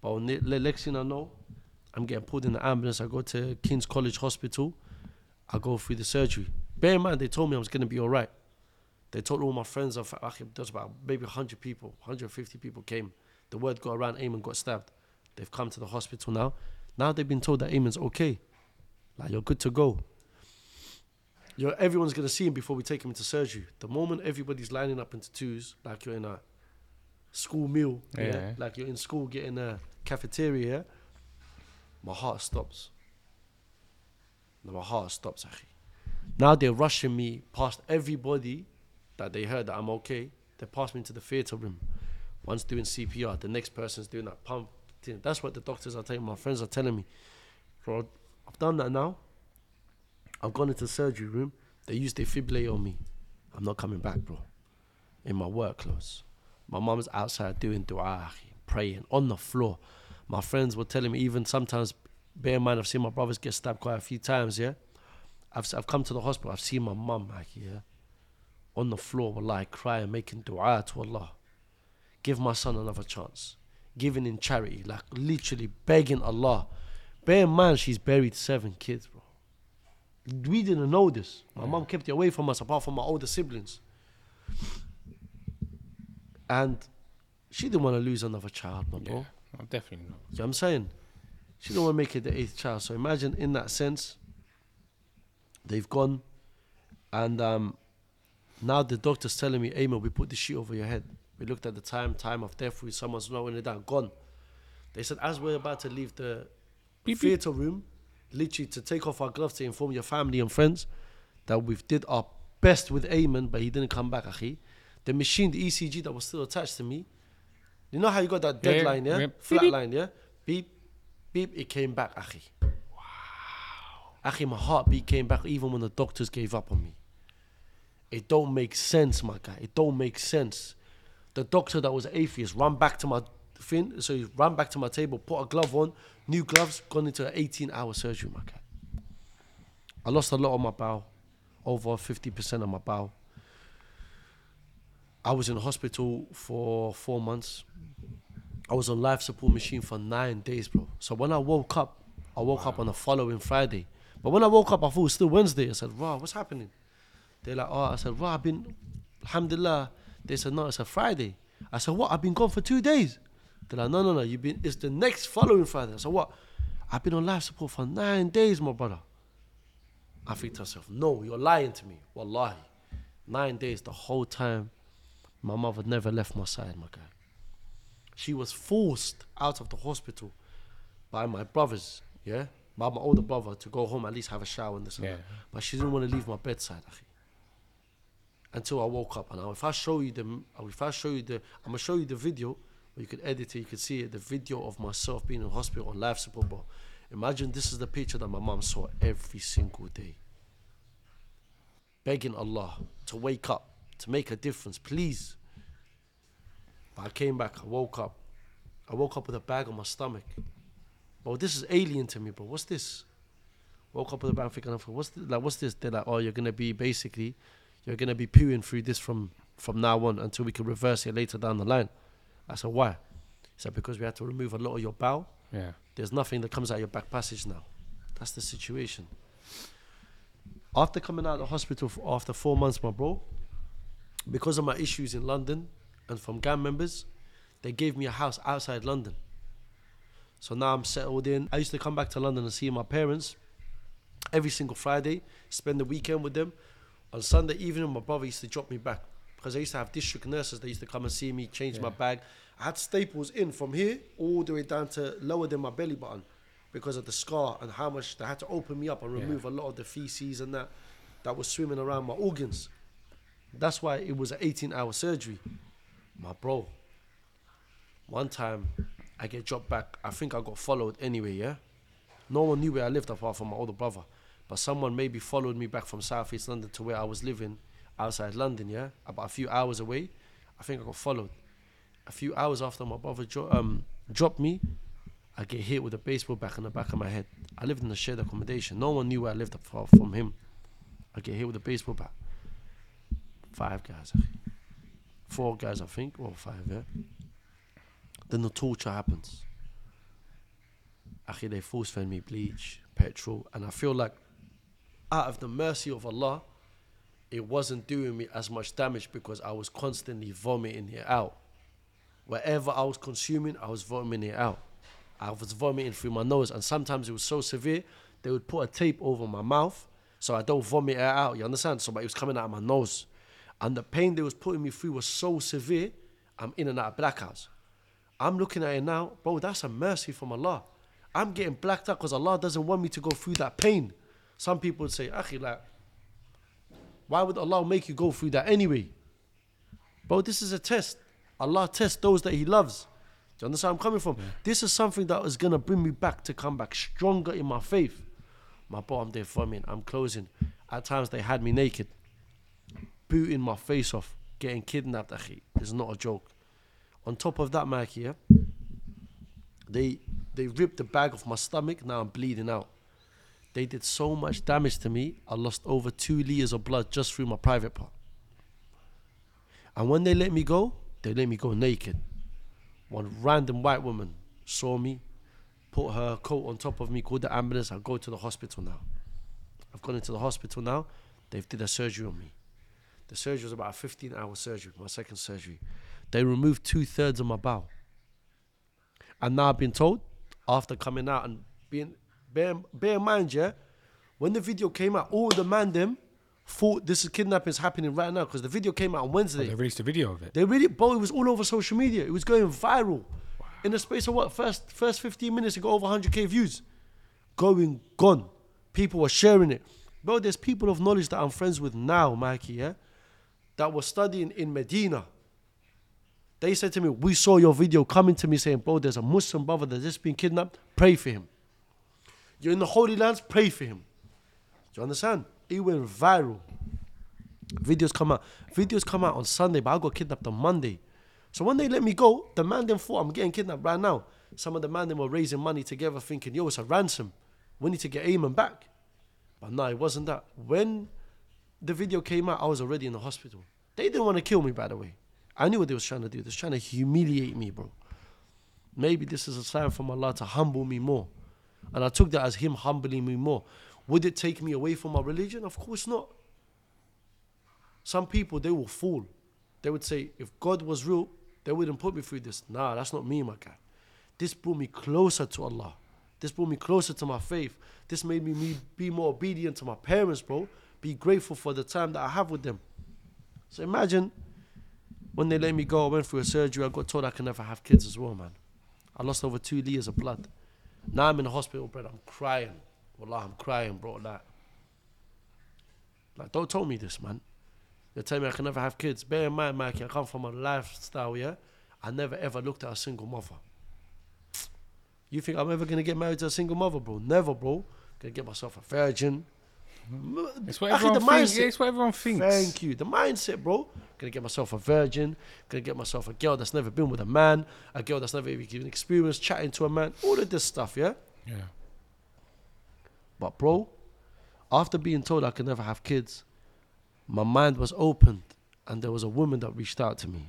A: But when the the next thing I know, I'm getting pulled in the ambulance. I go to King's College Hospital. I go through the surgery. Bear in mind, they told me I was gonna be all right. They told all my friends. Of, there's about maybe 100 people, 150 people came. The word got around. Ayman got stabbed. They've come to the hospital now. Now they've been told that Ayman's okay. Like you're good to go. You're, everyone's gonna see him before we take him into surgery. The moment everybody's lining up into twos, like you're in a school meal, yeah,
B: Yeah.
A: like you're in school getting a cafeteria, yeah, my heart stops. My heart stops, akhi. Now they're rushing me past everybody that they heard that I'm okay. They pass me into the theatre room. One's doing CPR, the next person's doing that pump. That's what the doctors are telling my friends are telling me. So I've done that now. I've gone into the surgery room. They used defibrillator on me. I'm not coming back, bro. In my work clothes. My mum's outside doing dua, praying on the floor. My friends were telling me, even sometimes, bear in mind, I've seen my brothers get stabbed quite a few times, yeah? I've, I've come to the hospital, I've seen my mum, akhi, yeah? On the floor, wallahi, crying, making dua to Allah. Give my son another chance. Giving in charity, like literally begging Allah. Bear in mind, she's buried seven kids, bro. We didn't know this. My mom kept it away from us, apart from my older siblings. And she didn't want to lose another child, my bro.
B: Yeah, no, definitely not.
A: You know what I'm saying? She didn't want to make it the eighth child. So imagine in that sense, they've gone and um, now the doctor's telling me, Emil, we put the sheet over your head. We looked at the time, time of death, we someone's knowing it down, gone. They said, as we're about to leave the
B: Beep, beep.
A: theatre room, literally to take off our gloves to inform your family and friends that we've did our best with Ayman, but he didn't come back, akhi. The machine, the ECG that was still attached to me, you know how you got that
B: Yeah,
A: dead line, yeah?
B: yeah.
A: Flat
B: beep.
A: line, yeah? Beep, beep, it came back, akhi. Wow. Akhi, my heartbeat came back even when the doctors gave up on me. It don't make sense, my guy. It don't make sense. The doctor that was atheist ran back to my thing, so he ran back to my table, put a glove on, new gloves, gone into an 18 hour surgery, my guy. I lost a lot of my bowel, over 50% of my bowel. I was in hospital for four months. I was on life support machine for nine days, bro. So when I woke up, I woke up on the following Friday. But when I woke up, I thought it was still Wednesday. I said, "Wow, what's happening?" They're like, "Oh," I said, "Wow, I've been, Alhamdulillah." They said, "No, it's a Friday." I said, "What? I've been gone for two days." They're like, "No, no, no. You've been. It's the next following Friday." I said, "What? I've been on life support for nine days, my brother." I think to myself, "No, you're lying to me. Wallahi, nine days. The whole time, my mother never left my side, my guy." she was forced out of the hospital by my brothers, yeah, by my older brother to go home at least have a shower and this and that. But she didn't want to leave my bedside. Until I woke up. And now if I show you the, if I show you the, I'm gonna show you the video, you could edit it, you could see it, the video of myself being in hospital on life support. But imagine this is the picture that my mom saw every single day. Begging Allah to wake up, to make a difference, please. But I came back, I woke up. I woke up with a bag on my stomach. Bro, this is alien to me, bro. What's this? Woke up with a bag thinking, what's this? like what's this? They're like, oh, you're gonna be basically, you're gonna be pooing through this from from now on until we can reverse it later down the line. I said, why? He said, because we had to remove a lot of your bowel.
B: Yeah.
A: There's nothing that comes out of your back passage now. That's the situation. After coming out of the hospital after four months, my bro, because of my issues in London and from gang members, they gave me a house outside London. So now I'm settled in. I used to come back to London and see my parents every single Friday, spend the weekend with them. On Sunday evening, my brother used to drop me back because I used to have district nurses that used to come and see me, change my bag. I had staples in from here all the way down to lower than my belly button because of the scar and how much they had to open me up and
B: Yeah.
A: remove a lot of the feces and that that was swimming around my organs. That's why it was an 18 hour surgery. My bro, one time I get dropped back. I think I got followed anyway, yeah? No one knew where I lived apart from my older brother. But someone maybe followed me back from South East London to where I was living outside London, yeah? About a few hours away. I think I got followed. A few hours after my brother dro- um, dropped me, I get hit with a baseball bat in the back of my head. I lived in a shared accommodation. No one knew where I lived from him. I get hit with a baseball bat. Five guys. Four guys, I think, or five, yeah. Then the torture happens. Akhi, they force fed me bleach, petrol, and I feel like out of the mercy of Allah, it wasn't doing me as much damage because I was constantly vomiting it out. Whatever I was consuming, I was vomiting it out. I was vomiting through my nose, and sometimes it was so severe, they would put a tape over my mouth so I don't vomit it out. You understand? So, but it was coming out of my nose. And the pain they was putting me through was so severe, I'm in and out of blackouts. I'm looking at it now, bro, that's a mercy from Allah. I'm getting blacked out because Allah doesn't want me to go through that pain. Some people would say, Akhi, like, why would Allah make you go through that anyway? Bro, this is a test. Allah tests those that He loves. Do you understand where I'm coming from? This is something that is gonna bring me back to come back stronger in my faith. My bro, I'm there vomiting. I'm closing. At times they had me naked, booting my face off, getting kidnapped. Akhi, it's not a joke. On top of that, Mikey, yeah, they they ripped the bag off my stomach. Now I'm bleeding out. They did so much damage to me. I lost over two liters of blood just through my private part. And when they let me go, they let me go naked. One random white woman saw me, put her coat on top of me, called the ambulance. I go to the hospital now. I've gone into the hospital now. They've did a surgery on me. The surgery was about a 15 hour surgery, my second surgery. They removed two thirds of my bowel. And now I've been told, after coming out and being, bear, bear in mind, yeah, when the video came out, all the man them thought this is kidnapping is happening right now because the video came out on Wednesday.
B: They released a video of it.
A: They really, bro, it was all over social media. It was going viral. In the space of what? First first 15 minutes, it got over 100k views. Going, gone. People were sharing it. Bro, there's people of knowledge that I'm friends with now, Mikey, yeah? That were studying in Medina. They said to me, We saw your video coming to me saying, Bro, there's a Muslim brother that's just been kidnapped. Pray for him. You're in the Holy Lands, pray for him. Do you understand? It went viral. Videos come out. Videos come out on Sunday, but I got kidnapped on Monday. So when they let me go, the man then thought I'm getting kidnapped right now. Some of the man then were raising money together, thinking, yo, it's a ransom. We need to get Ayman back. But no, it wasn't that. When the video came out, I was already in the hospital. They didn't want to kill me, by the way. I knew what they was trying to do. They was trying to humiliate me, bro. Maybe this is a sign from Allah to humble me more. And I took that as Him humbling me more. Would it take me away from my religion? Of course not. Some people, they will fall. They would say, if God was real, they wouldn't put me through this. Nah, that's not me, my guy. This brought me closer to Allah. This brought me closer to my faith. This made me, me be more obedient to my parents, bro. Be grateful for the time that I have with them. So imagine when they let me go, I went through a surgery. I got told I can never have kids as well, man. I lost over two liters of blood. Now I'm in the hospital, bro. I'm crying. Wallah, I'm crying, bro. Like, like, don't tell me this, man. They tell me I can never have kids. Bear in mind, Mikey, I come from a lifestyle, yeah? I never ever looked at a single mother. You think I'm ever gonna get married to a single mother, bro? Never, bro. Gonna get myself a virgin.
B: It's what everyone
A: the
B: thinks.
A: mindset-
B: Yeah, it's what everyone thinks.
A: Thank you. The mindset, bro. Gonna get myself a virgin. Gonna get myself a girl that's never been with a man. A girl that's never even experienced chatting to a man. All of this stuff, yeah?
B: Yeah.
A: But bro, after being told I could never have kids, my mind was opened and there was a woman that reached out to me.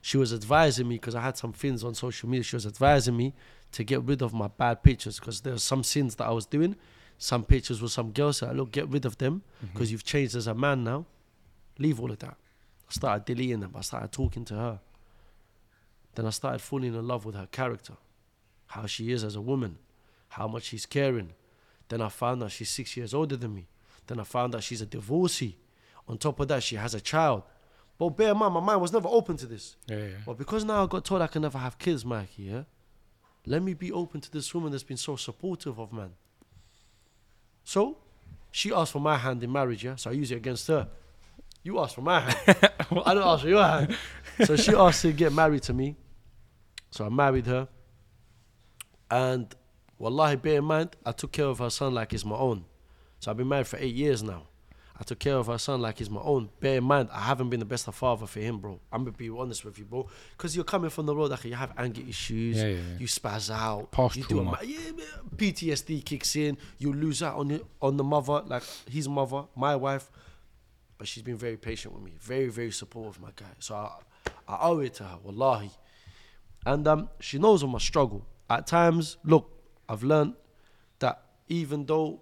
A: She was advising me because I had some things on social media. She was advising me to get rid of my bad pictures because there were some sins that I was doing. Some pictures with some girls. So I look, get rid of them mm-hmm. because you've changed as a man now. Leave all of that. I started deleting them. I started talking to her. Then I started falling in love with her character, how she is as a woman, how much she's caring. Then I found out she's six years older than me. Then I found out she's a divorcee. On top of that, she has a child. But bear in mind, my mind was never open to this.
B: Yeah, yeah.
A: But because now I got told I can never have kids, Mikey, yeah? Let me be open to this woman that's been so supportive of man. So, she asked for my hand in marriage, yeah? So I use it against her. You asked for my hand. I don't ask for your hand. So she asked to get married to me. So I married her. And wallahi, bear in mind, I took care of her son like he's my own. So I've been married for eight years now. I took care of her son like he's my own. Bear in mind, I haven't been the best of father for him, bro. I'm gonna be honest with you, bro. Because you're coming from the road, like you have anger issues,
B: Yeah, yeah, yeah.
A: you spaz out,
B: Past
A: you do a
B: trauma.
A: yeah, man, PTSD kicks in, you lose out on the, on the mother, like his mother, my wife. but she's been very patient with me, very very supportive, my guy. So I, I owe it to her, wallahi. And um, she knows of my struggle. At times, look, I've learned that even though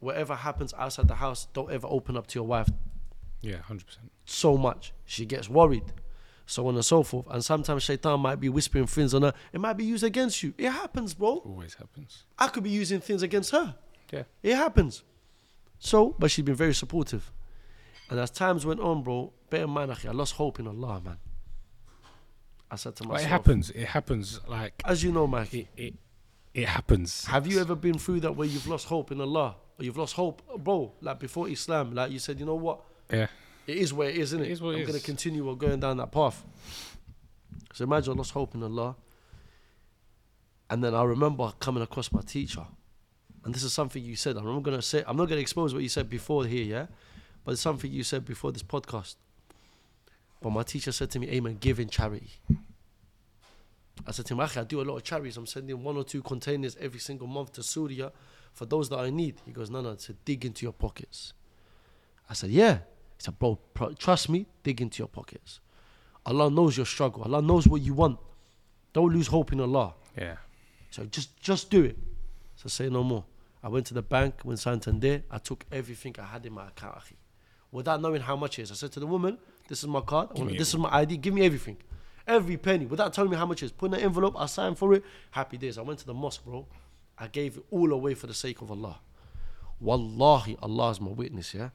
A: whatever happens outside the house, don't ever open up to your wife
B: Yeah, hundred percent.
A: so much. She gets worried, so on and so forth. And sometimes shaitan might be whispering things on her. It might be used against you. It happens, bro.
B: Always happens.
A: I could be using things against her.
B: Yeah.
A: It happens. So, but she's been very supportive. And as times went on, bro, bear in mind, I lost hope in Allah, man. I said to myself,
B: it happens. It happens. Like
A: as you know, Mike,
B: it, it, it happens.
A: have you ever been through that where you've lost hope in Allah? You've lost hope, bro, like before Islam, like you said, you know what?
B: Yeah.
A: It is where it is, isn't it?
B: It is what
A: I'm going to continue on going down that path. So imagine I lost hope in Allah. And then I remember coming across my teacher. And this is something you said. I'm not going to say, I'm not going to expose what you said before here, yeah? But it's something you said before this podcast. But my teacher said to me, Ayman, give in charity. I said to him, "Akhi, I do a lot of charities. I'm sending one or two containers every single month to Syria for those that I need. He goes, No, no, to dig into your pockets. I said, Yeah. He said, Bro, trust me, dig into your pockets. Allah knows your struggle. Allah knows what you want. Don't lose hope in Allah.
B: Yeah.
A: So just just do it. So say no more. I went to the bank, went Santander. I took everything I had in my account, without knowing how much it is. I said to the woman, "This is my card. This is my ID. Give me everything, every penny, without telling me how much it is. Put in an envelope. I signed for it. Happy days. I went to the mosque, bro. I gave it all away for the sake of Allah. Wallahi, Allah is my witness. Yeah.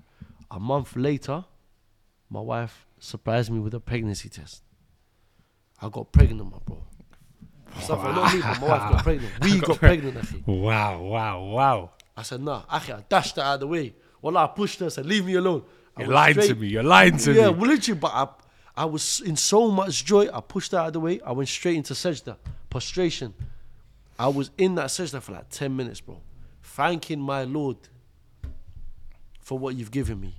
A: A month later, my wife surprised me with a pregnancy test. I got pregnant, my bro. Stuff like not me, but my wife got pregnant. We got pregnant, akhi.
B: Wow. Wow. Wow.
A: I said, nah, akhi, I dashed her out of the way. Well, I pushed her, said, leave me alone. I
B: You're lying to me. You're lying to me.
A: yeah,
B: me.
A: well, literally, but I, I was in so much joy. I pushed her out of the way. I went straight into sajda, prostration. I was in that sajda for like 10 minutes, bro. Thanking my Lord for what you've given me.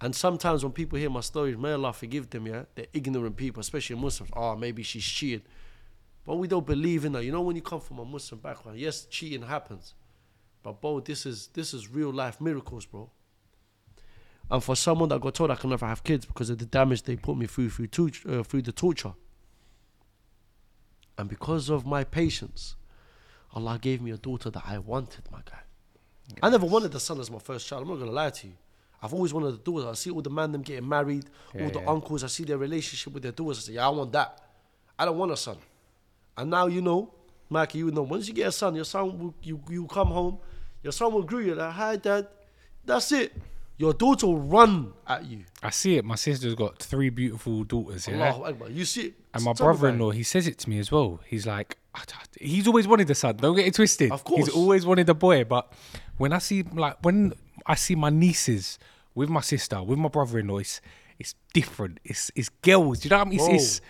A: And sometimes when people hear my stories, may Allah forgive them, yeah? They're ignorant people, especially Muslims. Oh, maybe she's cheated. But we don't believe in that. You know, when you come from a Muslim background, yes, cheating happens. But bro, this is this is real life miracles, bro. And for someone that got told I can never have kids because of the damage they put me through through, tort- uh, through the torture, and because of my patience, Allah gave me a daughter that I wanted, my guy. I never wanted the son as my first child. I'm not gonna lie to you. I've always wanted a daughter. I see all the man them getting married, all the
B: yeah.
A: uncles. I see their relationship with their daughters. I say, yeah, I want that. I don't want a son. And now you know, Mikey, you know, once you get a son, your son will you you come home, your son will greet you like, hi dad. That's it. Your daughter will run at you.
B: I see it. My sister's got three beautiful daughters. Yeah.
A: Allahu Akbar. You see it.
B: And my
A: Tell me about
B: brother-in-law, he says it to me as well. He's like, "I- I- he's always wanted a son. Don't get it twisted.
A: Of course.
B: he's always wanted a boy. But when I see like when I see my nieces with my sister, with my brother-in-law, it's it's different. It's it's girls. Do you know what I mean?
A: Bro.
B: It's, it's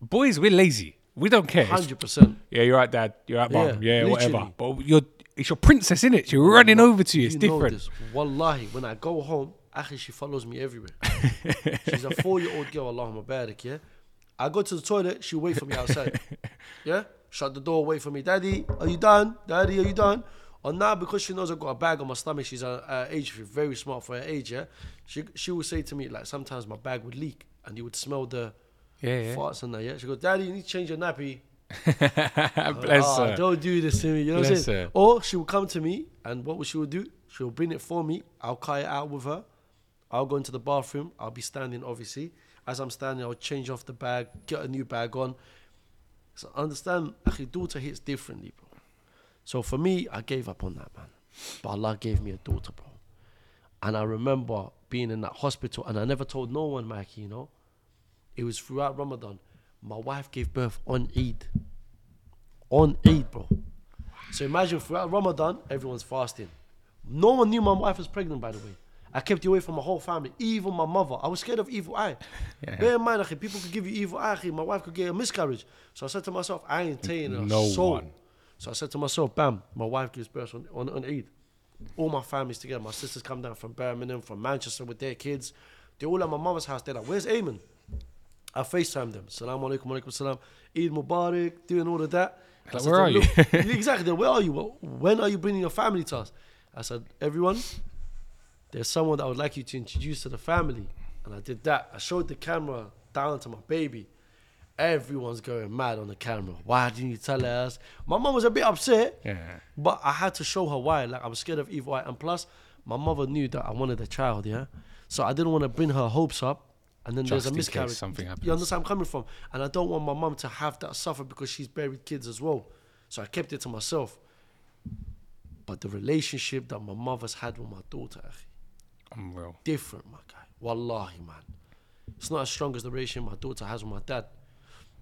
B: boys. We're lazy. We don't care. It's-
A: Hundred percent.
B: yeah, you're right, dad. You're right, mum.
A: Yeah,
B: Yeah, whatever. But you're it's your princess, isn't it? You're running over to you. It's
A: You know
B: different.
A: this. Wallahi, when I go home, actually she follows me everywhere. She's a four-year-old girl. Allahumma barik. Yeah. I go to the toilet. She'll wait for me outside. yeah. Shut the door. Wait for me. Daddy, are you done? Daddy, are you done? Oh, or now because she knows I've got a bag on my stomach, she's a, a age she's very smart for her age. Yeah. She she will say to me like sometimes my bag would leak and you would smell the
B: Yeah, yeah.
A: farts and that. Yeah. She goes, Daddy, you need to change your nappy.
B: Bless
A: Ah,
B: her.
A: Don't do this to me. You know what I'm saying?
B: her.
A: Or she will come to me, and what will she will do? She will bring it for me. I'll cut it out with her. I'll go into the bathroom. I'll be standing, obviously. As I'm standing, I'll change off the bag, get a new bag on. So understand, akhi, daughter hits differently, bro. So for me, I gave up on that, man. But Allah gave me a daughter, bro. And I remember being in that hospital, and I never told no one, Mikey, you know. It was throughout Ramadan. My wife gave birth on Eid. On Eid, bro. So imagine throughout Ramadan, everyone's fasting. No one knew my wife was pregnant, by the way. I kept you away from my whole family, even my mother. I was scared of evil eye.
B: Yeah.
A: Bear in mind, people could give you evil eye. My wife could get a miscarriage. So I said to myself, I ain't taking a
B: No
A: soul.
B: one.
A: So I said to myself, bam, my wife gives birth on, on, on Eid. All my family's together. My sisters come down from Birmingham, from Manchester with their kids. They're all at my mother's house. They're like, where's Ayman? I FaceTime them. Salaam alaikum, alaikum salam. Eid Mubarak, doing all of that.
B: Like, where are
A: them,
B: you?
A: Exactly. Where are you? Well, When are you bringing your family to us? I said, everyone, there's someone that I would like you to introduce to the family. And I did that. I showed the camera down to my baby. Everyone's going mad on the camera. Why didn't you tell us? My mom was a bit upset,
B: Yeah.
A: but I had to show her why. Like I was scared of evil eye, and plus, my mother knew that I wanted a child. Yeah, so I didn't want to bring her hopes up, and then there's a miscarriage.
B: something happens.
A: You understand where I'm coming from? And I don't want my mum to have that suffer because she's buried kids as well. So I kept it to myself. But the relationship that my mother's had with my daughter, akhi,
B: I'm real.
A: different, my guy. Wallahi, man. It's not as strong as the relationship my daughter has with my dad.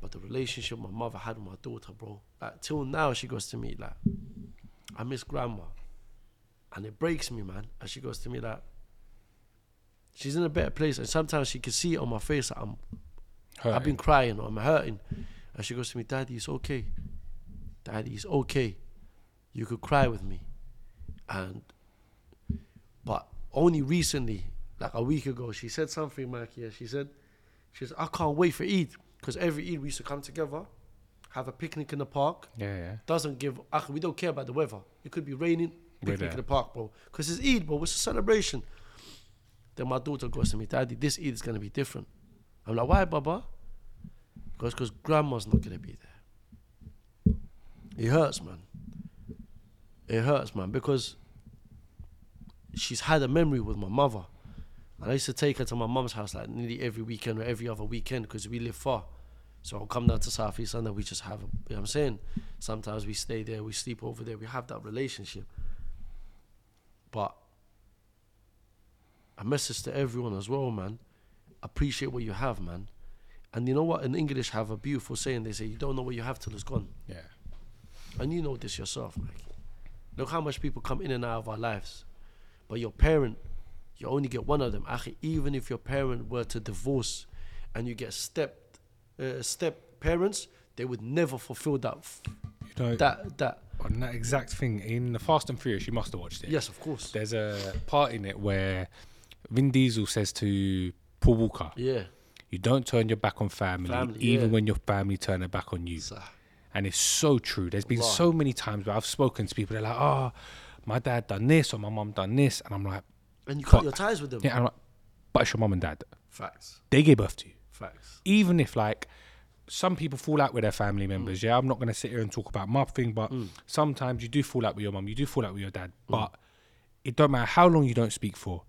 A: But the relationship my mother had with my daughter, bro. Like, till now, she goes to me, like, I miss grandma. And it breaks me, man. And she goes to me, like, she's in a better place. And sometimes she can see it on my face that I'm, I've been crying or I'm hurting. And she goes to me, Daddy, it's okay. Daddy, it's okay. You could cry with me. And, but only recently, like a week ago, she said something, Makia. She said, she said, I can't wait for Eid. Because every Eid we used to come together, have a picnic in the park.
B: Yeah, yeah.
A: Doesn't give, we don't care about the weather. It could be raining, picnic in the park, bro. Because it's Eid, bro. It's a celebration. Then my daughter goes to me, Daddy, this Eid is going to be different. I'm like, why, Baba? Because because grandma's not going to be there. It hurts, man. It hurts, man, because she's had a memory with my mother. And I used to take her to my mum's house like nearly every weekend or every other weekend because we live far. So I'll come down to South East London, we just have, a, you know what I'm saying? Sometimes we stay there, we sleep over there, we have that relationship. But a message to everyone as well, man. Appreciate what you have, man. And you know what? In English, have a beautiful saying. They say, "You don't know what you have till it's gone."
B: Yeah.
A: And you know this yourself, Mike. Look how much people come in and out of our lives. But your parent, you only get one of them. Even if your parent were to divorce and you get step uh, step parents, they would never fulfill that f-
B: You know,
A: that that
B: on that exact thing in the Fast and Furious, you must have watched it.
A: yes, of course.
B: There's a part in it where Vin Diesel says to Paul Walker,
A: Yeah.
B: "You don't turn your back on family,
A: Family,
B: even
A: yeah.
B: when your family turn their back on you." And it's so true. There's been so many times where I've spoken to people. They're like, "Oh, my dad done this or my mum done this," and I'm like,
A: And you cut your ties with them.
B: "Yeah," I'm like, "But it's your mum and dad.
A: Facts.
B: They gave birth to you."
A: Facts.
B: even if like some people fall out with their family
A: Mm.
B: members, yeah, I'm not gonna sit here and talk about my thing, but sometimes you do fall out with your mum, you do fall out with your dad,
A: Mm.
B: but it don't matter how long you don't speak for.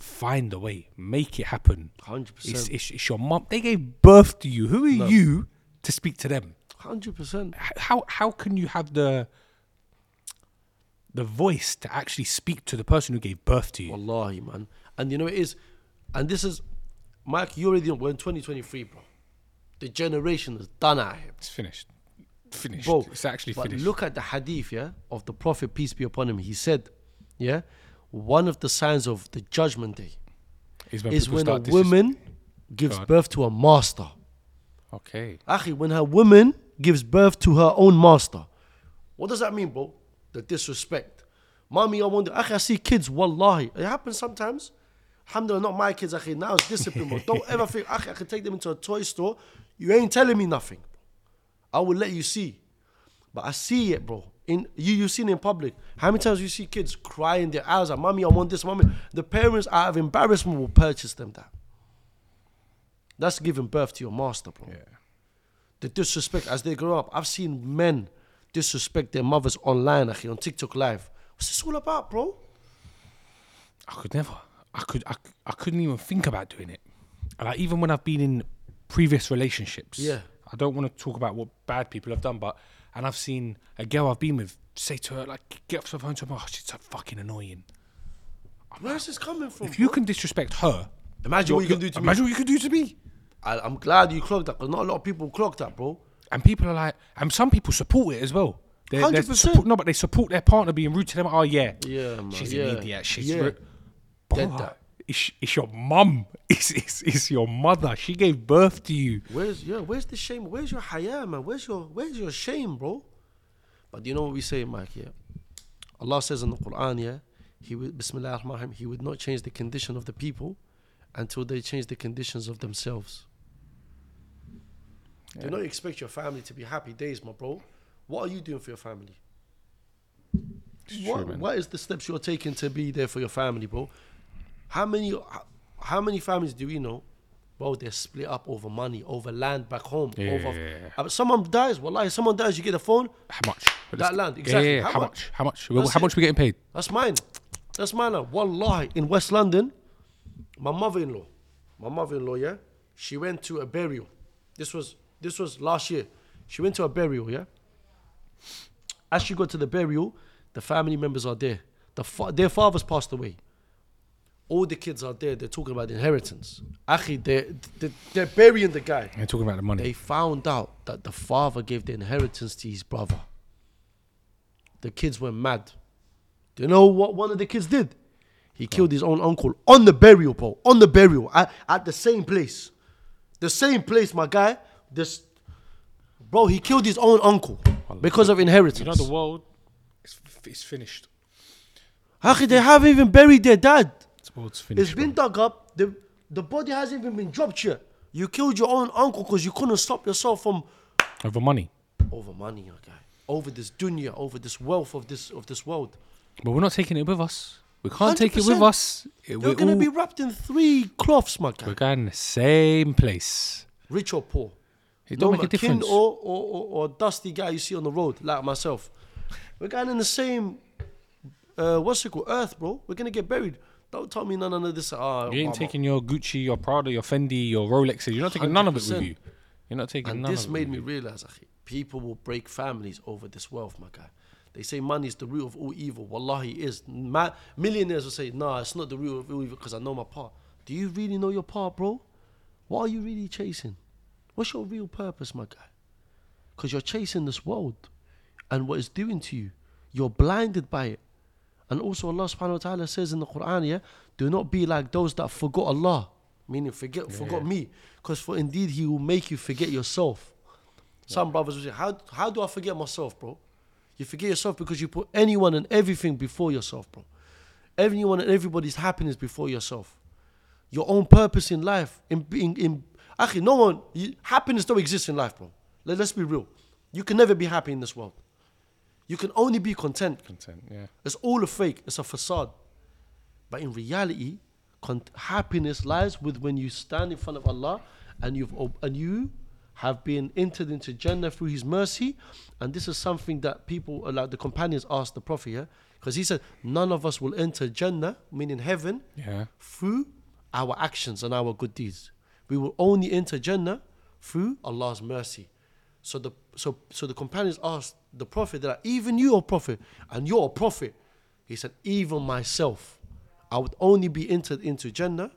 B: Find a way, make it happen.
A: Hundred
B: It's,
A: percent.
B: it's, it's your mum. They gave birth to you. Who are
A: No.
B: you to speak to them?
A: Hundred percent.
B: How how can you have the the voice to actually speak to the person who gave birth to you?
A: Wallahi, man. And you know it is, and this is, Mike. You already know we're in 2023, bro. The generation is done out here,
B: It's finished. Finished.
A: bro.
B: it's actually
A: but
B: finished.
A: look at the hadith, yeah, of the Prophet peace be upon him. He said, yeah, one of the signs of the judgment day
B: is when,
A: is when a woman gives
B: God.
A: birth to a master.
B: Okay.
A: Akhi, when her woman gives birth to her own master. What does that mean, bro? The disrespect. Mommy, I wonder. Akhi, I see kids, wallahi. It happens sometimes. Alhamdulillah, not my kids, akhi. Now it's discipline, bro. Don't ever think, akhi, I can take them into a toy store. You ain't telling me nothing. I will let you see. But I see it, bro. In you, you've seen in public. How many times you see kids crying their eyes out, "Mommy, I want this, mommy." The parents, out of embarrassment, will purchase them that. That's giving birth to your master, bro
B: Yeah.
A: the disrespect as they grow up. I've seen men disrespect their mothers online, on TikTok live. What's this all about, bro?
B: I could never. I could. I, I couldn't even think about doing it. Like even when I've been in previous relationships.
A: Yeah.
B: I don't want to talk about what bad people have done, but and I've seen a girl I've been with say to her like, get off the phone to her. Oh, she's so fucking annoying.
A: Where's this coming from?
B: If you can disrespect her,
A: imagine what you can do to me.
B: imagine what you can do to me.
A: I, I'm glad you clocked that, because not a lot of people clock that, bro.
B: And people are like, and some people support it as well. They're, they're
A: 100%.
B: support, no, but they support their partner being rude to them. Oh yeah,
A: Yeah, man.
B: she's
A: yeah.
B: an idiot. She's
A: yeah.
B: rude.
A: Get
B: Brother,
A: that.
B: It's, it's your mum. It's, it's, it's your mother. She gave birth to you.
A: Where's yeah? Where's the shame? Where's your haya, man? Where's your Where's your shame, bro? But you know what we say, Mike? Yeah. Allah says in the Quran, yeah, He would Bismillah ar-Rahman He would not change the condition of the people until they change the conditions of themselves. Do not expect your family to be happy days, my bro. What are you doing for your family? What,
B: true,
A: what is the steps you're taking to be there for your family, bro? How many how, many families do we know? Bro, they're split up over money, over land back home.
B: Yeah,
A: over,
B: yeah, yeah.
A: Uh, someone dies, wallahi, someone dies, you get a phone,
B: How much?
A: That land, exactly.
B: Yeah, yeah.
A: How
B: How,
A: much?
B: How much?
A: That's
B: how
A: it.
B: much we getting paid?
A: That's mine. That's mine. now. Wallahi, in West London, my mother-in-law, my mother-in-law, yeah, she went to a burial. This was this was last year. She went to a burial, yeah. As she got to the burial, the family members are there. The fa- their fathers passed away. All the kids are there. They're talking about inheritance. Actually, they're, they're, they're burying the guy.
B: They're talking about the money.
A: They found out that the father gave the inheritance to his brother. The kids went mad. Do you know what one of the kids did? He killed his own uncle on the burial, bro. On the burial, at, at the same place. The same place, my guy. This, bro, he killed his own uncle because of inheritance.
B: you know the world is it's finished.
A: How they haven't even buried their dad?
B: This world's finished.
A: It's been dug up. The, the body hasn't even been dropped yet. You killed your own uncle because you couldn't stop yourself from
B: over money.
A: over money, guy. Over this dunya, over this wealth of this of this world.
B: But we're not taking it with us. We can't take it with
A: 100%.
B: us. It-
A: You're
B: we're
A: gonna be wrapped in three cloths, my guy.
B: We're going the same place.
A: Rich or poor.
B: It don't make a difference.
A: Or, or, or, or dusty guy you see on the road, like myself. We're going in the same, uh, what's it called, earth, bro. We're gonna get buried. Don't tell me none of this. Uh,
B: You ain't taking your Gucci, your Prada, your Fendi, your Rolexes. You're not taking none of it with you. You're not taking
A: And
B: none
A: this
B: of it.
A: This
B: made
A: me realize, akhi, people will break families over this wealth, my guy. They say money is the root of all evil. Wallahi, it is. Ma- millionaires will say, nah, it's not the root of all evil because I know my part. Do you really know your part, bro? What are you really chasing? What's your real purpose, my guy? Because you're chasing this world and what it's doing to you. You're blinded by it. And also Allah subhanahu wa ta'ala says in the Quran, yeah, do not be like those that forgot Allah. Meaning forget forgot me. Because for indeed he will make you forget yourself. Some brothers will say, how, how do I forget myself, bro? You forget yourself because you put anyone and everything before yourself, bro. Everyone and everybody's happiness before yourself. Your own purpose in life. In being in actually no one you, happiness don't exist in life, bro. Let, let's be real. You can never be happy in this world. You can only be content.
B: Content, yeah.
A: It's all a fake. It's a facade. But in reality, con- happiness lies with when you stand in front of Allah and you've ob- and you have been entered into Jannah through His mercy. And this is something that people, uh, like the companions, asked the Prophet, yeah, because he said, none of us will enter Jannah, meaning heaven,
B: Yeah.
A: through our actions and our good deeds. We will only enter Jannah through Allah's mercy. So the so so the companions asked the Prophet that even you are prophet and you're a prophet. He said, even myself, I would only be entered into Jannah,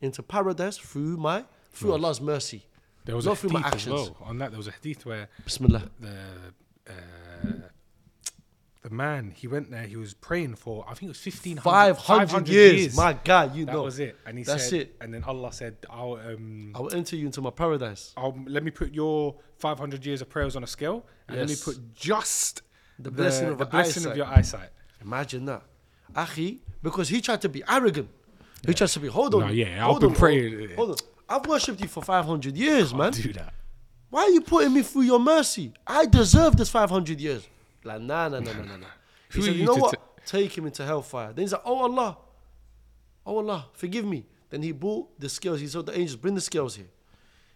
A: into paradise through my through Allah's mercy.
B: There was
A: not
B: a
A: through my
B: hadith as
A: actions.
B: well. On that, there was a hadith where
A: Bismillah.
B: the uh, the man he went there. He was praying for I think it was fifteen
A: 500 years. My God, you
B: that
A: know.
B: That was it. And he
A: That's
B: said,
A: it.
B: and then Allah said, "I'll um,
A: I will enter you into my paradise.
B: I'll let me put your five hundred years of prayers on a scale, and let me put just
A: The blessing of
B: the blessing of your eyesight."
A: Imagine that. Akhi, because he tried to be arrogant. He tried to be, hold on.
B: No, yeah, I've been
A: on,
B: praying.
A: Hold, hold on. I've worshipped you for 500 years, man.
B: Do that.
A: Why are you putting me through your mercy? I deserve this 500 years. Like, nah, nah, nah, nah, nah, nah. He said, you know what? Take him into hellfire. Then he's like, oh Allah. Oh Allah, forgive me. Then he brought the scales. He told the angels, bring the scales here.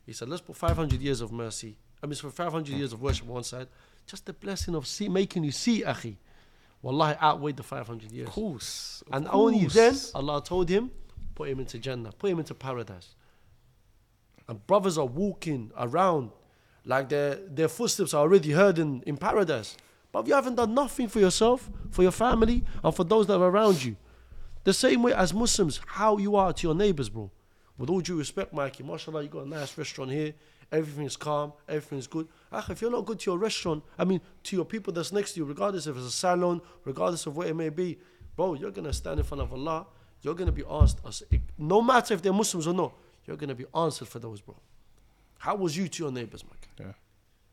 A: He said, let's put 500 years of mercy. I mean, for 500 years of worship on one side. Just the blessing of see, making you see, Akhi. Wallahi, outweighed the 500 years.
B: Of course. of
A: And only then. Allah told him, put him into Jannah, put him into paradise. And brothers are walking around like their, their footsteps are already heard in, in paradise. But you haven't done nothing for yourself, for your family, and for those that are around you. The same way as Muslims, how you are to your neighbors, bro. With all due respect, Mikey, mashallah, you got a nice restaurant here. Everything's calm, everything's good. Akh, if you're not good to your restaurant, I mean, to your people that's next to you, regardless if it's a salon, regardless of what it may be, bro, you're going to stand in front of Allah. You're going to be asked, no matter if they're Muslims or not, you're going to be answered for those, bro. How was you to your neighbors, Mike?
B: Yeah.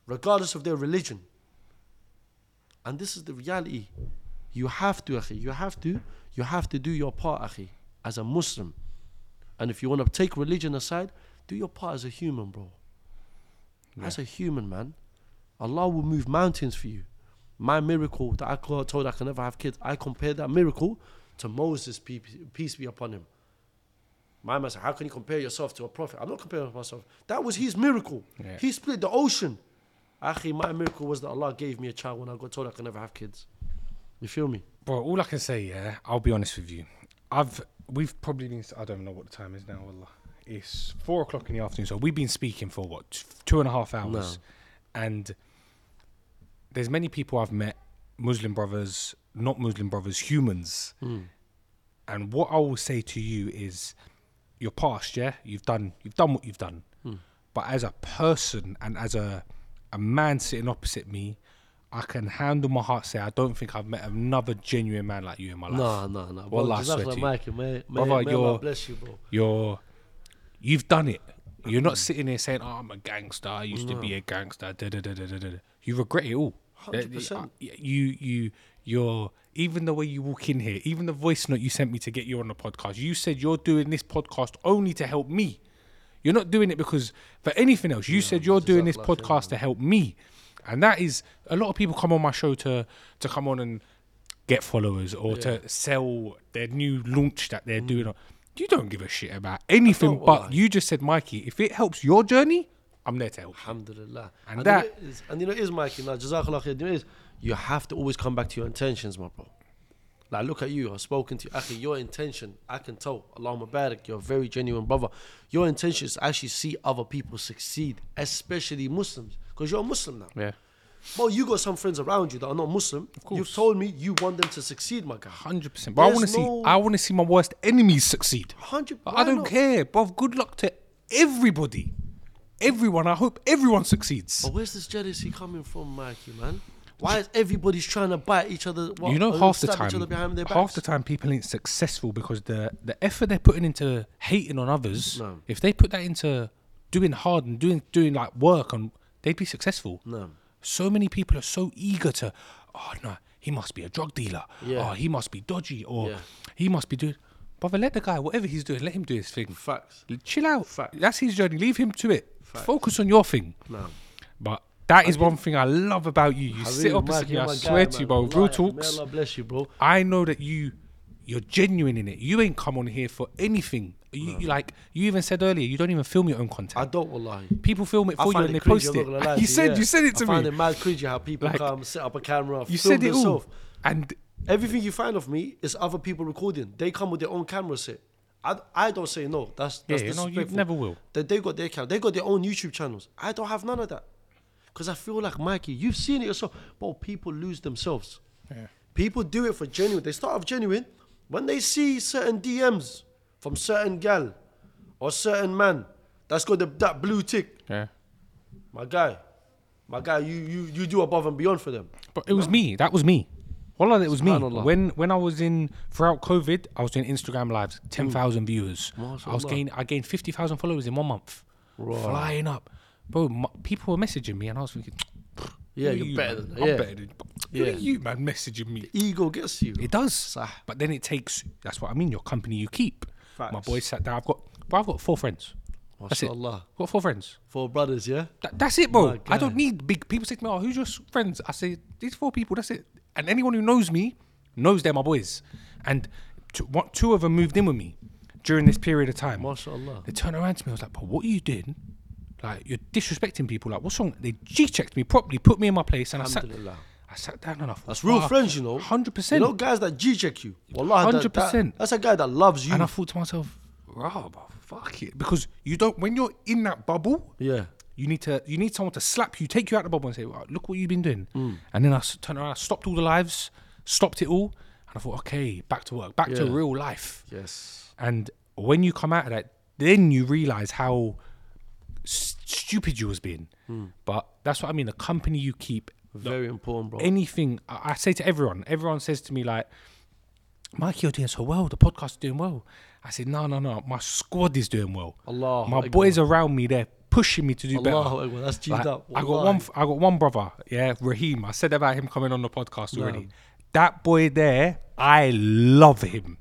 A: regardless of their religion. And this is the reality. You have to, akhi. You have to. You have to do your part, akhi, as a Muslim. And if you want to take religion aside, do your part as a human, bro. As a human, man. Allah will move mountains for you. My miracle that I told I can never have kids, I compare that miracle to Moses, peace be upon him. My man said, How can you compare yourself to a prophet? I'm not comparing myself. That was his miracle.
B: Yeah.
A: He split the ocean. Akhi, my miracle was that Allah gave me a child when I got told I could never have kids. You feel me?
B: Bro, all I can say, yeah, I'll be honest with you. I've we've probably been. I don't know what the time is now. Allah. It's four o'clock in the afternoon, so we've been speaking for what two and a half hours, and there's many people I've met, Muslim brothers, not Muslim brothers, humans, hmm. and what I will say to you is, you're past, yeah. You've done, you've done what you've done, hmm. but as a person and as a a man sitting opposite me, I can handle my heart. Say I don't think I've met another genuine man like you in my life.
A: No, no, no. Bro,
B: Wallah, I swear to you.
A: May, may,
B: Brother,
A: may
B: you're-
A: bless you, bro.
B: You're, you've done it. You're not sitting there saying, "Oh, I'm a gangster. I used to be a gangster." Da, da, da, da, da, da. You regret it all. Uh,
A: 100%.
B: You, you, you're even the way you walk in here, even the voice note you sent me to get you on the podcast. You said you're doing this podcast only to help me. You're not doing it because for anything else. You said you're doing this podcast to help me, and that is a lot of people come on my show to to come on and get followers or to sell their new launch that they're mm. doing. You don't give a shit about anything, but you just said, Mikey, if it helps your journey, I'm there to help.
A: Alhamdulillah.
B: And
A: you
B: that-
A: know it is, and you know it is, Mikey. Now, Jazakallah khair. You know it is, you have to always come back to your intentions, my bro. Like, look at you. I've spoken to you. Akhi, your intention, I can tell. Allahumma barak. You're a very genuine brother. Your intention is to actually see other people succeed, especially Muslims, because you're a Muslim now.
B: Yeah,
A: Well, you got some friends around you that are not Muslim.
B: Of course.
A: You've told me you want them to succeed, my guy.
B: hundred percent. But I want to
A: no-
B: see. I want to see my worst enemies succeed.
A: Hundred.
B: I don't care, bro. Good luck to everybody, everyone. I hope everyone succeeds.
A: But where's this jealousy coming from, Mikey, man? Why is everybody's trying to bite each other? what,
B: you know,
A: uh,
B: half the time,
A: each other behind their
B: half the time, people ain't successful because the the effort they're putting into hating on others.
A: No.
B: If they put that into doing hard and doing doing like work, and they'd be successful.
A: No.
B: So many people are so eager to, oh no, he must be a drug dealer.
A: Yeah.
B: Oh, he must be dodgy, or
A: Yeah.
B: he must be doing. Brother, let the guy, whatever he's doing, let him do his thing.
A: Facts.
B: Chill out.
A: Fact.
B: That's his journey. Leave him to it.
A: Fact.
B: Focus on your thing.
A: No.
B: But that is one thing I love about you. You sit
A: Habibi,
B: opposite me. I
A: my guy,
B: swear to you, bro. Real talks.
A: May Allah bless you, bro.
B: I know that you you're genuine in it. You ain't come on here for anything. You, you like you even said earlier, you don't even film your own content.
A: I don't, wallahi.
B: People film it
A: I
B: for you
A: find
B: and they
A: it cringy,
B: post
A: I'm not gonna lie
B: it.
A: to
B: You said
A: yeah.
B: you said it to
A: I find
B: me.
A: it mad cringy how people
B: Like,
A: come, set up a camera,
B: You
A: film
B: said it all.
A: themselves.
B: And
A: Everything you find of me is other people recording. They come with their own camera set. I, I don't say no. That's
B: yeah,
A: that's
B: you know, you
A: disrespectful.
B: never will.
A: They, they got their camera. They got their own YouTube channels. I don't have none of that. Because I feel like, Mikey, you've seen it yourself. But people lose themselves.
B: Yeah.
A: People do it for genuine. They start off genuine. When they see certain DMs from certain gal or certain man that's got the, that blue tick,
B: Yeah.
A: my guy, my guy, you, you, you do above and beyond for them.
B: But it was me. That was me. Wallah, it was me. When when I was in throughout COVID, I was doing Instagram lives, mm. ten thousand viewers. I was
A: MashaAllah.
B: gain I gained fifty thousand followers in one month,
A: Right.
B: flying up, bro. m people were messaging me, and I was thinking,
A: Yeah, you're
B: you,
A: better
B: man?
A: than.
B: I'm
A: Yeah.
B: better than
A: Yeah.
B: you, man, messaging me.
A: Ego gets you.
B: It does,
A: Sah.
B: but then it takes. That's what I mean. Your company you keep. My
A: Facts.
B: boys sat down. I've got, bro, I've got four friends. That's it.
A: MashaAllah.
B: Got four friends.
A: Four brothers, yeah?
B: That, that's it, bro. I don't need big people. Say to me, "Oh, who's your friends?" I say, "These four people." That's it. And anyone who knows me knows they're my boys. And two, one, two of them moved in with me during this period of time.
A: MashaAllah.
B: They turned around to me. I was like, "But what are you doing? Like, you're disrespecting people. Like, what's wrong?" They g-checked me properly, put me in my place, and I sat. I sat down and I thought,
A: That's real
B: "Fuck,
A: friends, you know.
B: Hundred
A: You
B: percent.
A: know guys that G-check you. Wallah, that- that-
B: 100%.
A: That's a guy that loves you.
B: And I thought to myself, "Rob, fuck it," because you don't. When you're in that bubble,
A: yeah.
B: You need to you need someone to slap you, take you out of the bubble, and say, "Wow, "Look what you've been doing."
A: Mm.
B: And then I s- turned around, I stopped all the lives, stopped it all, and I thought, "Okay, back to work, back to real life."
A: Yes.
B: And when you come out of that, then you realize how stupid you was being.
A: Hmm.
B: But that's what I mean. The company you keep,
A: Very important, bro.
B: anything I, I say to everyone. Everyone says to me like, "Mikey, you're doing so well. The podcast is doing well." I said, "No, no, no. My squad is doing well.
A: Allah
B: my
A: Akbar.
B: boys around me. They're pushing me to do better."
A: Allahu That's
B: Like,
A: up.
B: I got one. I got one brother. Yeah, Raheem. I said about him coming on the podcast already. That boy there, I love him.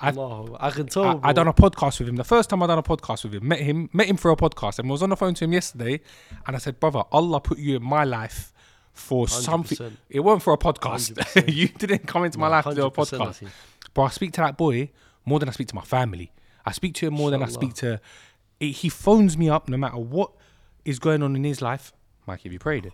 B: I,
A: Akbar. I can tell,
B: I. I done a podcast with him. The first time I done a podcast with him, met him, met him for a podcast, and was on the phone to him yesterday. And I said, brother, Allah put you in my life for something.
A: 100%.
B: It wasn't for a podcast. you didn't come into my
A: No,
B: life to do a
A: 100% I
B: podcast. But I speak to that boy more than I speak to my family. I speak to him more than I speak to. He phones me up no matter what is going on in his life. Mikey, have you prayed?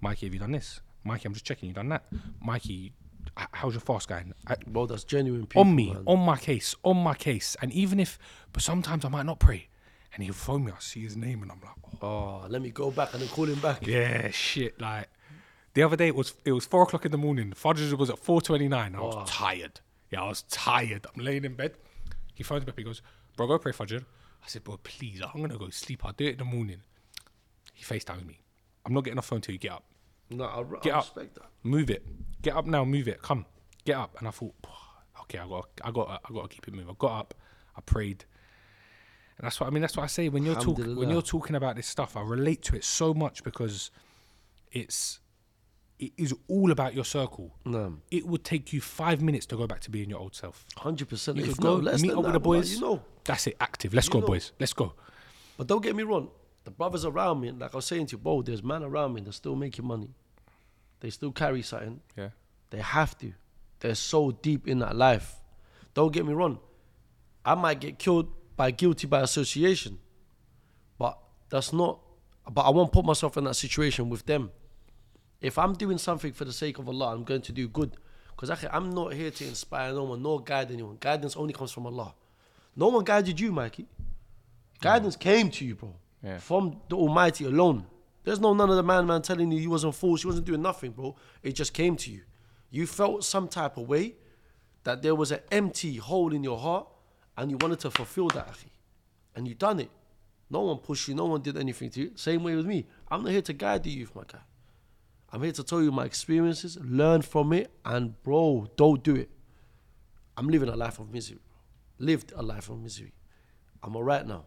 B: Mikey, have you done this? Mikey, I'm just checking you done that. Mikey, how's your fast going? I,
A: Bro, that's genuine people.
B: on me,
A: man.
B: on my case, on my case. And even if, but sometimes I might not pray. And he'll phone me, I see his name, and I'm like, oh,
A: Oh, let me go back and then call him back.
B: yeah, shit. Like the other day, it was it was four o'clock in the morning. Fajr was at four twenty nine. I was
A: Oh.
B: tired. Yeah, I was tired. I'm laying in bed. He phones me up. He goes, "Bro, go pray Fajr." I said, "Bro, please, I'm gonna go sleep. I'll do it in the morning." He FaceTimes me. I'm not getting off phone till you get up.
A: No, I, I
B: Get up.
A: respect that.
B: Move it. Get up now. Move it. Come. Get up. And I thought, okay, I got, I got, I got to keep it moving. I got up. I prayed. And that's what I mean. That's what I say when you're talking when you're talking about this stuff. I relate to it so much because it's it is all about your circle.
A: No,
B: It would take you five minutes to go back to being your old self.
A: hundred percent.
B: You could go
A: less
B: meet up with the boys.
A: You know,
B: That's it. Active. Let's
A: You
B: go,
A: know.
B: boys. Let's go.
A: but don't get me wrong. The brothers around me, like I was saying to you, bro, there's man around me that's still making money. They still carry something.
B: Yeah.
A: They have to. They're so deep in that life. Don't get me wrong. I might get killed by guilty by association, but that's not. But I won't put myself in that situation with them. If I'm doing something for the sake of Allah, I'm going to do good. Because I'm not here to inspire no one, nor guide anyone. Guidance only comes from Allah. No one guided you, Mikey. Guidance came to you, bro.
B: Yeah.
A: From the Almighty alone. There's no none of the man man telling you you wasn't foolish, you wasn't doing nothing, bro. It just came to you. You felt some type of way that there was an empty hole in your heart and you wanted to fulfill that. And you done it. No one pushed you, no one did anything to you. Same way with me. I'm not here to guide the youth, my guy. I'm here to tell you my experiences, learn from it, and bro, don't do it. I'm living a life of misery, bro. Lived a life of misery. I'm alright now.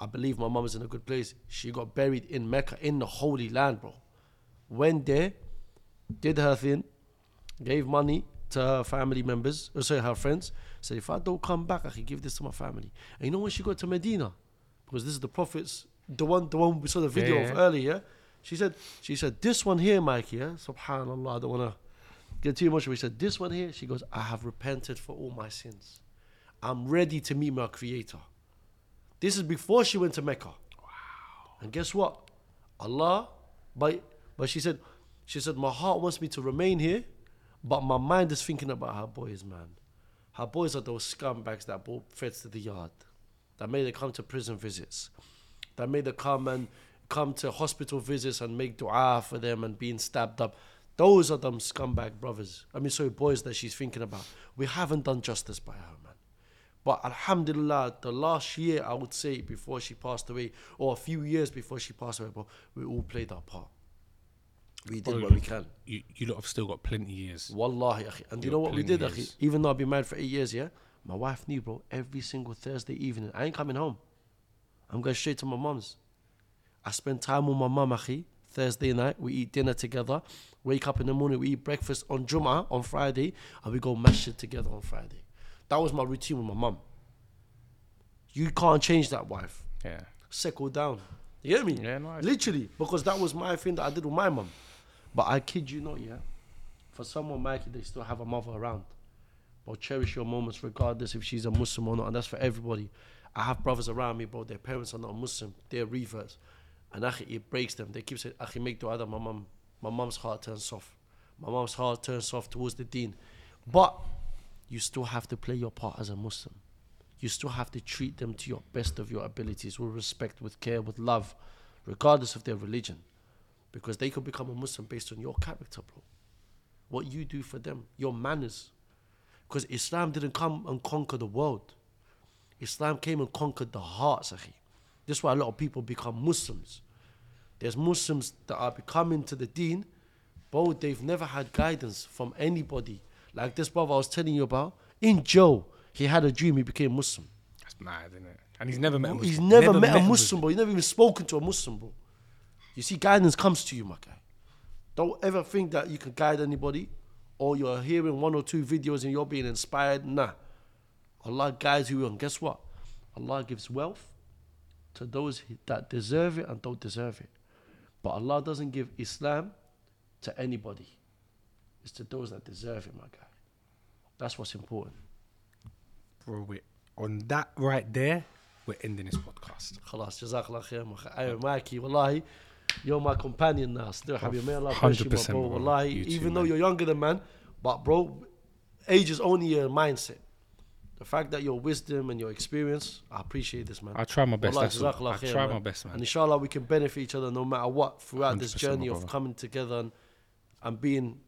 A: I believe my mum is in a good place. She got buried in Mecca, in the Holy Land, bro. Went there, did her thing, gave money to her family members, or sorry, her friends. Said, if I don't come back, I can give this to my family. And you know when she got to Medina, because this is the Prophet's, the one, the one we saw the video
B: yeah,
A: of
B: yeah.
A: earlier. She said, she said, this one here, Mikey, yeah, Subhanallah, I don't wanna get too much. She said, this one here, she goes, I have repented for all my sins. I'm ready to meet my Creator. This is before she went to Mecca. Wow. And guess what? Allah, but but she said, she said, my heart wants me to remain here, but my mind is thinking about her boys, man. Her boys are those scumbags that brought feds to the yard, that made her come to prison visits, that made her come and come to hospital visits and make dua for them and being stabbed up. Those are them scumbag brothers. I mean, sorry, boys that she's thinking about. We haven't done justice by her, man. But Alhamdulillah, the last year I would say before she passed away, or a few years before she passed away, bro, we all played our part. We did what we can.
B: You, you lot have still got plenty years.
A: Wallahi, akhi. And you
B: You're
A: know what we did, akhi? Even though I've been married for eight years, yeah? My wife knew, bro, every single Thursday evening, I ain't coming home. I'm going straight to my mum's. I spend time with my mum, akhi. Thursday night, we eat dinner together. Wake up in the morning, we eat breakfast on Jum'ah on Friday, and we go masjid together on Friday. That was my routine with my mum. You can't change that, wife.
B: Yeah.
A: Settle down. You hear me?
B: Yeah, no, I-
A: Literally, because that was my thing that I did with my mum. But I kid you not, yeah. For someone, Mikey, they still have a mother around. But cherish your moments regardless if she's a Muslim or not. And that's for everybody. I have brothers around me, bro. Their parents are not Muslim. They're reverts. And akhi, it breaks them. They keep saying, akhi, make dua that my mum. My mum's heart turns soft. My mum's heart turns soft towards the deen. But you still have to play your part as a Muslim. You still have to treat them to your best of your abilities with respect, with care, with love, regardless of their religion. Because they could become a Muslim based on your character, bro. What you do for them, your manners. Because Islam didn't come and conquer the world. Islam came and conquered the hearts, akhi. This is why a lot of people become Muslims. There's Muslims that are becoming to the deen, but they've never had guidance from anybody. Like this brother I was telling you about, in Joe, he had a dream, he became Muslim.
B: That's mad, isn't it? And he's never met a Muslim.
A: He's never, met, a
B: Muslim.
A: Muslim, bro. He's never even spoken to a Muslim, bro. You see, guidance comes to you, my guy. Don't ever think that you can guide anybody or you're hearing one or two videos and you're being inspired. Nah. Allah guides you, and guess what? Allah gives wealth to those that deserve it and don't deserve it. But Allah doesn't give Islam to anybody. It's to those that deserve it, my guy. That's what's important.
B: Bro, we On that right there, we're ending this podcast.
A: خلاص جزاك الله خير مخ... ايوه ماكي والله you're my companion now still حبيبي may Allah bless you my
B: 100%
A: bro
B: bro.
A: والله
B: You too,
A: even though
B: man.
A: you're younger than man but bro age is only a mindset the fact that your wisdom and your experience I appreciate this man
B: I try my best.
A: والله
B: That's all.
A: جزاك الله
B: I
A: خير
B: try
A: man.
B: my best, man.
A: and inshallah we can benefit each other no matter what throughout this
B: 100%
A: journey
B: my
A: of
B: brother.
A: coming together and, and being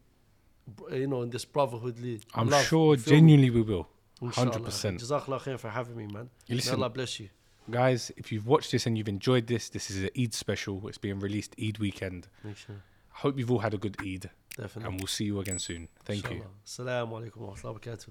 A: you know in this brotherhoodly
B: I'm sure
A: you
B: genuinely we will. 100%.
A: Jazakallah khair for having me man
B: You
A: May
B: listen,
A: Allah bless you
B: guys, if you've watched this and you've enjoyed this, this is an Eid special. It's being released Eid weekend.
A: Inshallah.
B: I hope you've all had a good Eid,
A: definitely
B: and we'll see you again soon. Thank you.
A: Inshallah. Assalamu alaikum wa rahmatullahi wa barakatuh